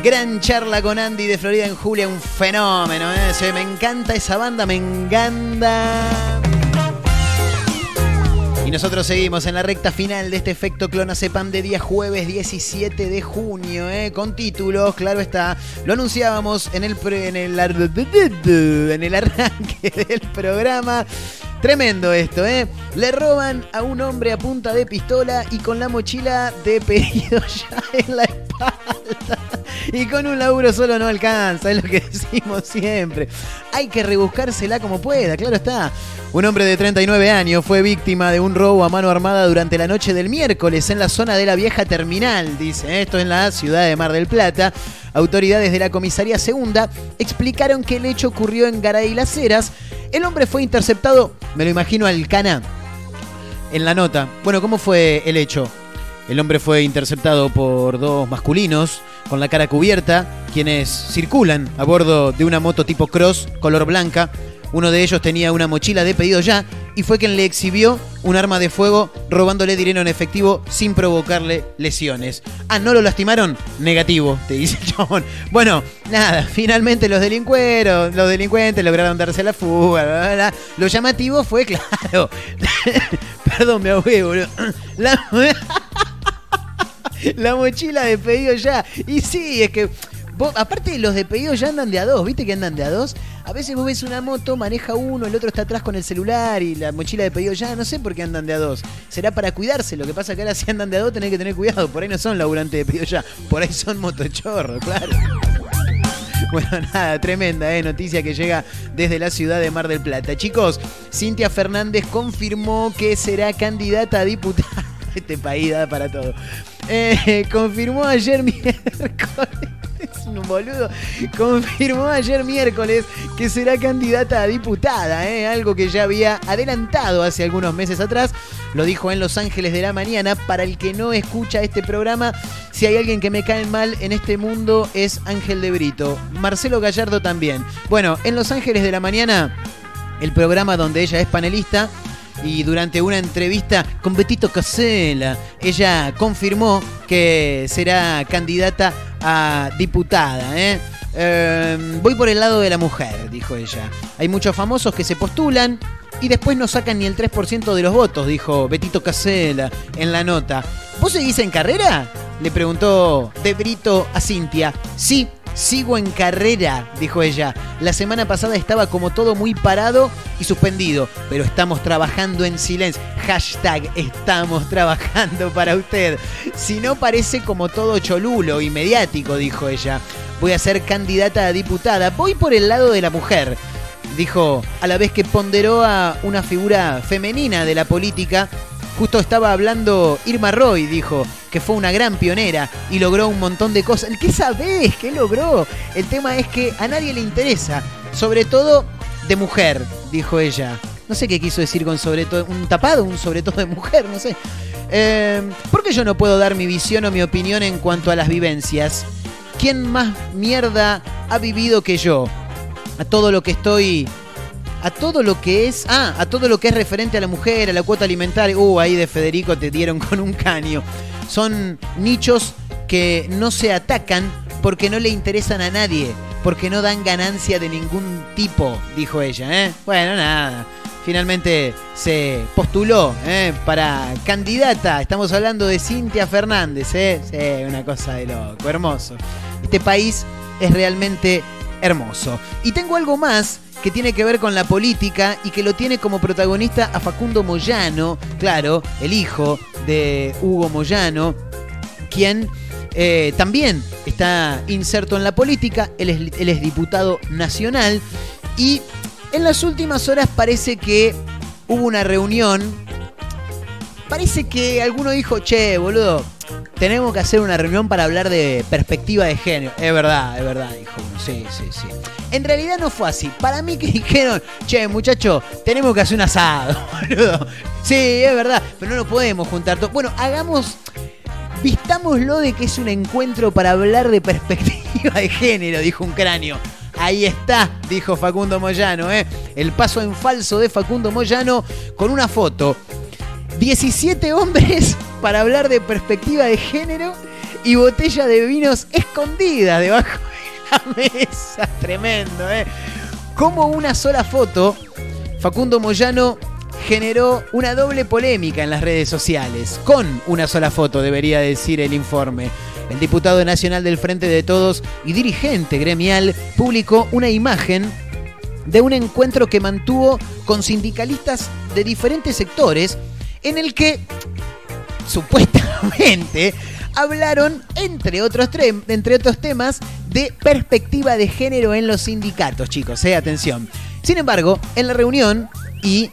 Gran charla con Andy de Florida en Julia, un fenómeno. ¿eh? Me encanta esa banda, me encanta. Y nosotros seguimos en la recta final de este efecto clonazepam de día jueves 17 de junio, ¿eh? con títulos, claro está. Lo anunciábamos en el, pre- en el, en el arranque del programa. Tremendo esto, ¿eh? Le roban a un hombre a punta de pistola y con la mochila de pedido ya en la espalda. Y con un laburo solo no alcanza, es lo que decimos siempre. Hay que rebuscársela como pueda, claro está. Un hombre de 39 años fue víctima de un robo a mano armada durante la noche del miércoles en la zona de la vieja terminal, dice. Esto en la ciudad de Mar del Plata. Autoridades de la comisaría segunda explicaron que el hecho ocurrió en Garay Las Heras. El hombre fue interceptado, me lo imagino al cana, en la nota. Bueno, ¿cómo fue el hecho? El hombre fue interceptado por dos masculinos con la cara cubierta, quienes circulan a bordo de una moto tipo cross color blanca. Uno de ellos tenía una mochila de pedido ya y fue quien le exhibió un arma de fuego robándole dinero en efectivo sin provocarle lesiones. Ah, ¿no lo lastimaron? Negativo, te dice el chabón. Bueno, nada, finalmente los delincueros, los delincuentes lograron darse la fuga. bla, bla, bla. Lo llamativo fue, claro. Perdón, me ahogué, boludo. La... La mochila de pedido ya. Y sí, es que. aparte, los de pedido ya andan de a dos, ¿viste que andan de a dos? A veces vos ves una moto, maneja uno, el otro está atrás con el celular y la mochila de pedido ya, no sé por qué andan de a dos. Será para cuidarse, lo que pasa que ahora si andan de a dos tenés que tener cuidado, por ahí no son laburantes de pedido ya, por ahí son motochorros, claro. Bueno, nada, tremenda eh, noticia que llega desde la ciudad de Mar del Plata. Chicos, Cintia Fernández confirmó que será candidata a diputada. Este país da para todo. Eh, confirmó ayer miércoles. Un boludo. Confirmó ayer miércoles que será candidata a diputada, eh, algo que ya había adelantado hace algunos meses atrás. Lo dijo en Los Ángeles de la Mañana. Para el que no escucha este programa, si hay alguien que me cae mal en este mundo es Ángel de Brito. Marcelo Gallardo también. Bueno, en Los Ángeles de la Mañana, el programa donde ella es panelista. Y durante una entrevista con Betito Casella, ella confirmó que será candidata a diputada. ¿eh? Eh, voy por el lado de la mujer, dijo ella. Hay muchos famosos que se postulan y después no sacan ni el 3% de los votos, dijo Betito Casella en la nota. ¿Vos seguís en carrera? Le preguntó De Brito a Cintia. Sí, sigo en carrera, dijo ella. La semana pasada estaba como todo muy parado y suspendido, pero estamos trabajando en silencio. Hashtag estamos trabajando para usted. Si no parece como todo cholulo y mediático, dijo ella. Voy a ser candidata a diputada. Voy por el lado de la mujer dijo a la vez que ponderó a una figura femenina de la política. Justo estaba hablando Irma Roy, dijo, que fue una gran pionera y logró un montón de cosas. ¿Qué sabés? ¿Qué logró? El tema es que a nadie le interesa, sobre todo de mujer, dijo ella. No sé qué quiso decir con sobre todo, un tapado, un sobre todo de mujer, no sé. Eh, ¿Por qué yo no puedo dar mi visión o mi opinión en cuanto a las vivencias? ¿Quién más mierda ha vivido que yo? a todo lo que estoy a todo lo que es ah a todo lo que es referente a la mujer a la cuota alimentaria uh ahí de Federico te dieron con un caño son nichos que no se atacan porque no le interesan a nadie porque no dan ganancia de ningún tipo dijo ella ¿eh? bueno nada finalmente se postuló ¿eh? para candidata estamos hablando de Cintia Fernández ¿eh? una cosa de loco hermoso este país es realmente hermoso. Y tengo algo más que tiene que ver con la política y que lo tiene como protagonista a Facundo Moyano, claro, el hijo de Hugo Moyano, quien eh, también está inserto en la política, él es, él es diputado nacional y en las últimas horas parece que hubo una reunión, parece que alguno dijo, che, boludo, tenemos que hacer una reunión para hablar de perspectiva de género. Es verdad, es verdad, dijo uno. Sí, sí, sí. En realidad no fue así. Para mí que dijeron, che, muchacho, tenemos que hacer un asado, boludo. Sí, es verdad, pero no lo podemos juntar todos. Bueno, hagamos. Vistámoslo de que es un encuentro para hablar de perspectiva de género, dijo un cráneo. Ahí está, dijo Facundo Moyano, ¿eh? El paso en falso de Facundo Moyano con una foto 17 hombres para hablar de perspectiva de género y botella de vinos escondidas debajo de la mesa. Tremendo, ¿eh? Como una sola foto, Facundo Moyano generó una doble polémica en las redes sociales. Con una sola foto, debería decir el informe. El diputado nacional del Frente de Todos y dirigente gremial publicó una imagen de un encuentro que mantuvo con sindicalistas de diferentes sectores en el que supuestamente hablaron, entre otros, tre- entre otros temas, de perspectiva de género en los sindicatos, chicos, eh, atención. Sin embargo, en la reunión, y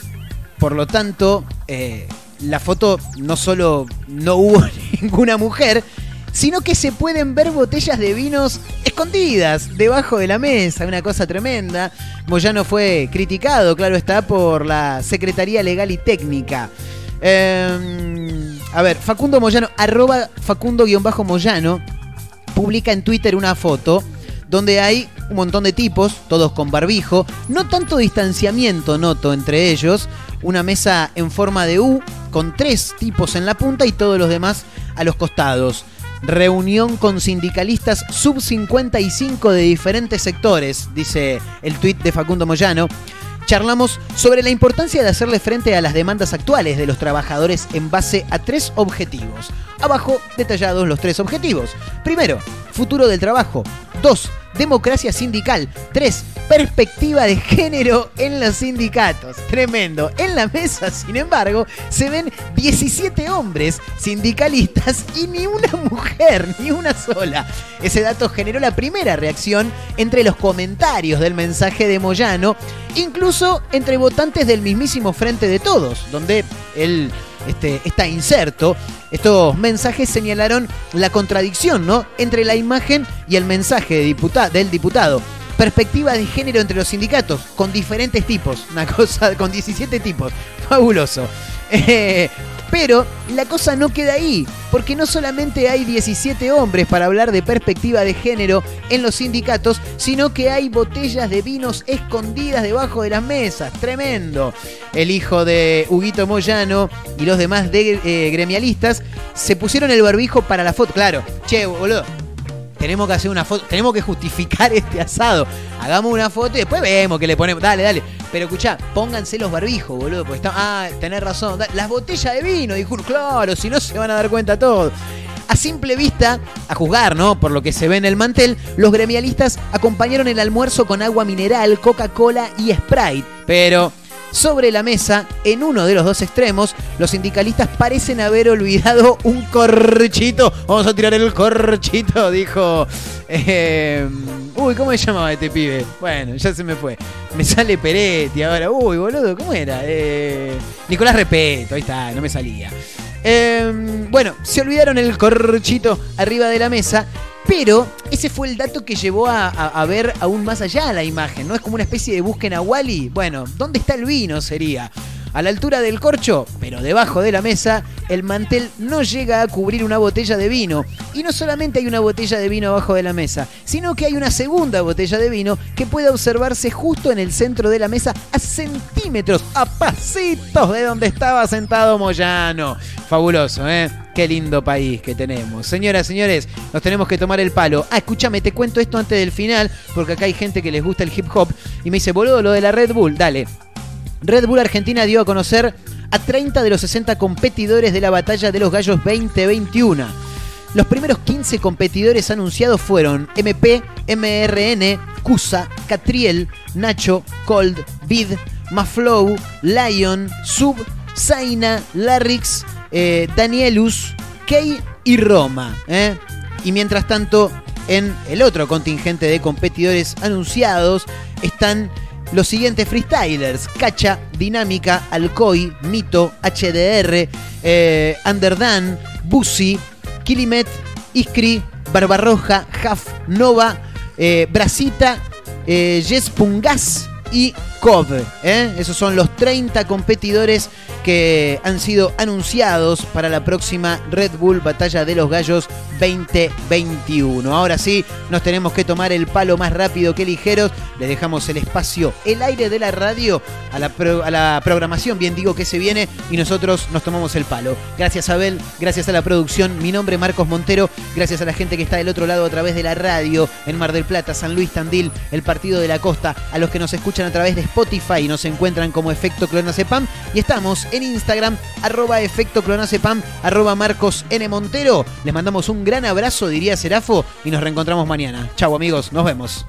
por lo tanto, eh, la foto no solo no hubo ninguna mujer, sino que se pueden ver botellas de vinos escondidas debajo de la mesa, una cosa tremenda. Moyano fue criticado, claro está, por la Secretaría Legal y Técnica. Eh, a ver, Facundo Moyano, arroba Facundo-Moyano, publica en Twitter una foto donde hay un montón de tipos, todos con barbijo, no tanto distanciamiento noto entre ellos, una mesa en forma de U con tres tipos en la punta y todos los demás a los costados. Reunión con sindicalistas sub 55 de diferentes sectores, dice el tuit de Facundo Moyano. Charlamos sobre la importancia de hacerle frente a las demandas actuales de los trabajadores en base a tres objetivos. Abajo detallados los tres objetivos. Primero, futuro del trabajo. Dos, democracia sindical. Tres, perspectiva de género en los sindicatos. Tremendo. En la mesa, sin embargo, se ven 17 hombres sindicalistas y ni una mujer, ni una sola. Ese dato generó la primera reacción entre los comentarios del mensaje de Moyano, incluso entre votantes del mismísimo Frente de Todos, donde él este, está inserto. Estos mensajes señalaron la contradicción, ¿no? Entre la imagen y el mensaje del diputado. Perspectiva de género entre los sindicatos, con diferentes tipos. Una cosa, con 17 tipos. Fabuloso. Eh, pero la cosa no queda ahí, porque no solamente hay 17 hombres para hablar de perspectiva de género en los sindicatos, sino que hay botellas de vinos escondidas debajo de las mesas. Tremendo. El hijo de Huguito Moyano y los demás de, eh, gremialistas se pusieron el barbijo para la foto. Claro, che, boludo. Tenemos que hacer una foto, tenemos que justificar este asado. Hagamos una foto y después vemos que le ponemos. Dale, dale. Pero escuchá, pónganse los barbijos, boludo. Porque está. Ah, tenés razón. Las botellas de vino, dijo, claro, si no se van a dar cuenta todos. A simple vista, a juzgar, ¿no? Por lo que se ve en el mantel, los gremialistas acompañaron el almuerzo con agua mineral, Coca-Cola y Sprite. Pero sobre la mesa, en uno de los dos extremos, los sindicalistas parecen haber olvidado un corchito. Vamos a tirar el corchito, dijo. eh, uy, ¿cómo se llamaba este pibe? Bueno, ya se me fue. Me sale Peretti ahora. Uy, boludo, ¿cómo era? Eh, Nicolás Repeto, ahí está, no me salía. Eh, bueno, se olvidaron el corchito arriba de la mesa, pero ese fue el dato que llevó a ver aún más allá la imagen, ¿no? Es como una especie de búsqueda a Wally. Bueno, ¿dónde está el vino? Sería. A la altura del corcho, pero debajo de la mesa, el mantel no llega a cubrir una botella de vino. Y no solamente hay una botella de vino abajo de la mesa, sino que hay una segunda botella de vino que puede observarse justo en el centro de la mesa a centímetros, a pasitos de donde estaba sentado Moyano. Fabuloso, ¿eh? Qué lindo país que tenemos. Señoras, señores, nos tenemos que tomar el palo. Ah, escúchame, te cuento esto antes del final, porque acá hay gente que les gusta el hip hop. Y me dice, boludo, lo de la Red Bull, dale. Red Bull Argentina dio a conocer a 30 de los 60 competidores de la batalla de los gallos 2021. Los primeros 15 competidores anunciados fueron MP, MRN, Cusa, Catriel, Nacho, Cold, Bid, Maflow, Lion, Sub, Zaina, Larrix, eh, Danielus, Key y Roma. ¿eh? Y mientras tanto, en el otro contingente de competidores anunciados están los siguientes freestylers: Cacha, Dinámica, Alcoy, Mito, HDR, eh, Underdan, Busi, Kilimet, Iskri, Barbarroja, Jaf, Nova, eh, Brasita, eh, Jess Pungas y Cobb. ¿eh? Esos son los 30 competidores que han sido anunciados para la próxima Red Bull Batalla de los Gallos 2021. Ahora sí, nos tenemos que tomar el palo más rápido que ligeros. Le dejamos el espacio, el aire de la radio a la, pro- a la programación, bien digo que se viene, y nosotros nos tomamos el palo. Gracias Abel, gracias a la producción. Mi nombre es Marcos Montero, gracias a la gente que está del otro lado a través de la radio en Mar del Plata, San Luis Tandil, el Partido de la Costa, a los que nos escuchan a través de Spotify nos encuentran como Efecto Clonacepam. Y estamos en Instagram, arroba Efecto Clonacepam, arroba Marcos N. Montero. Les mandamos un gran abrazo, diría Serafo, y nos reencontramos mañana. Chau amigos, nos vemos.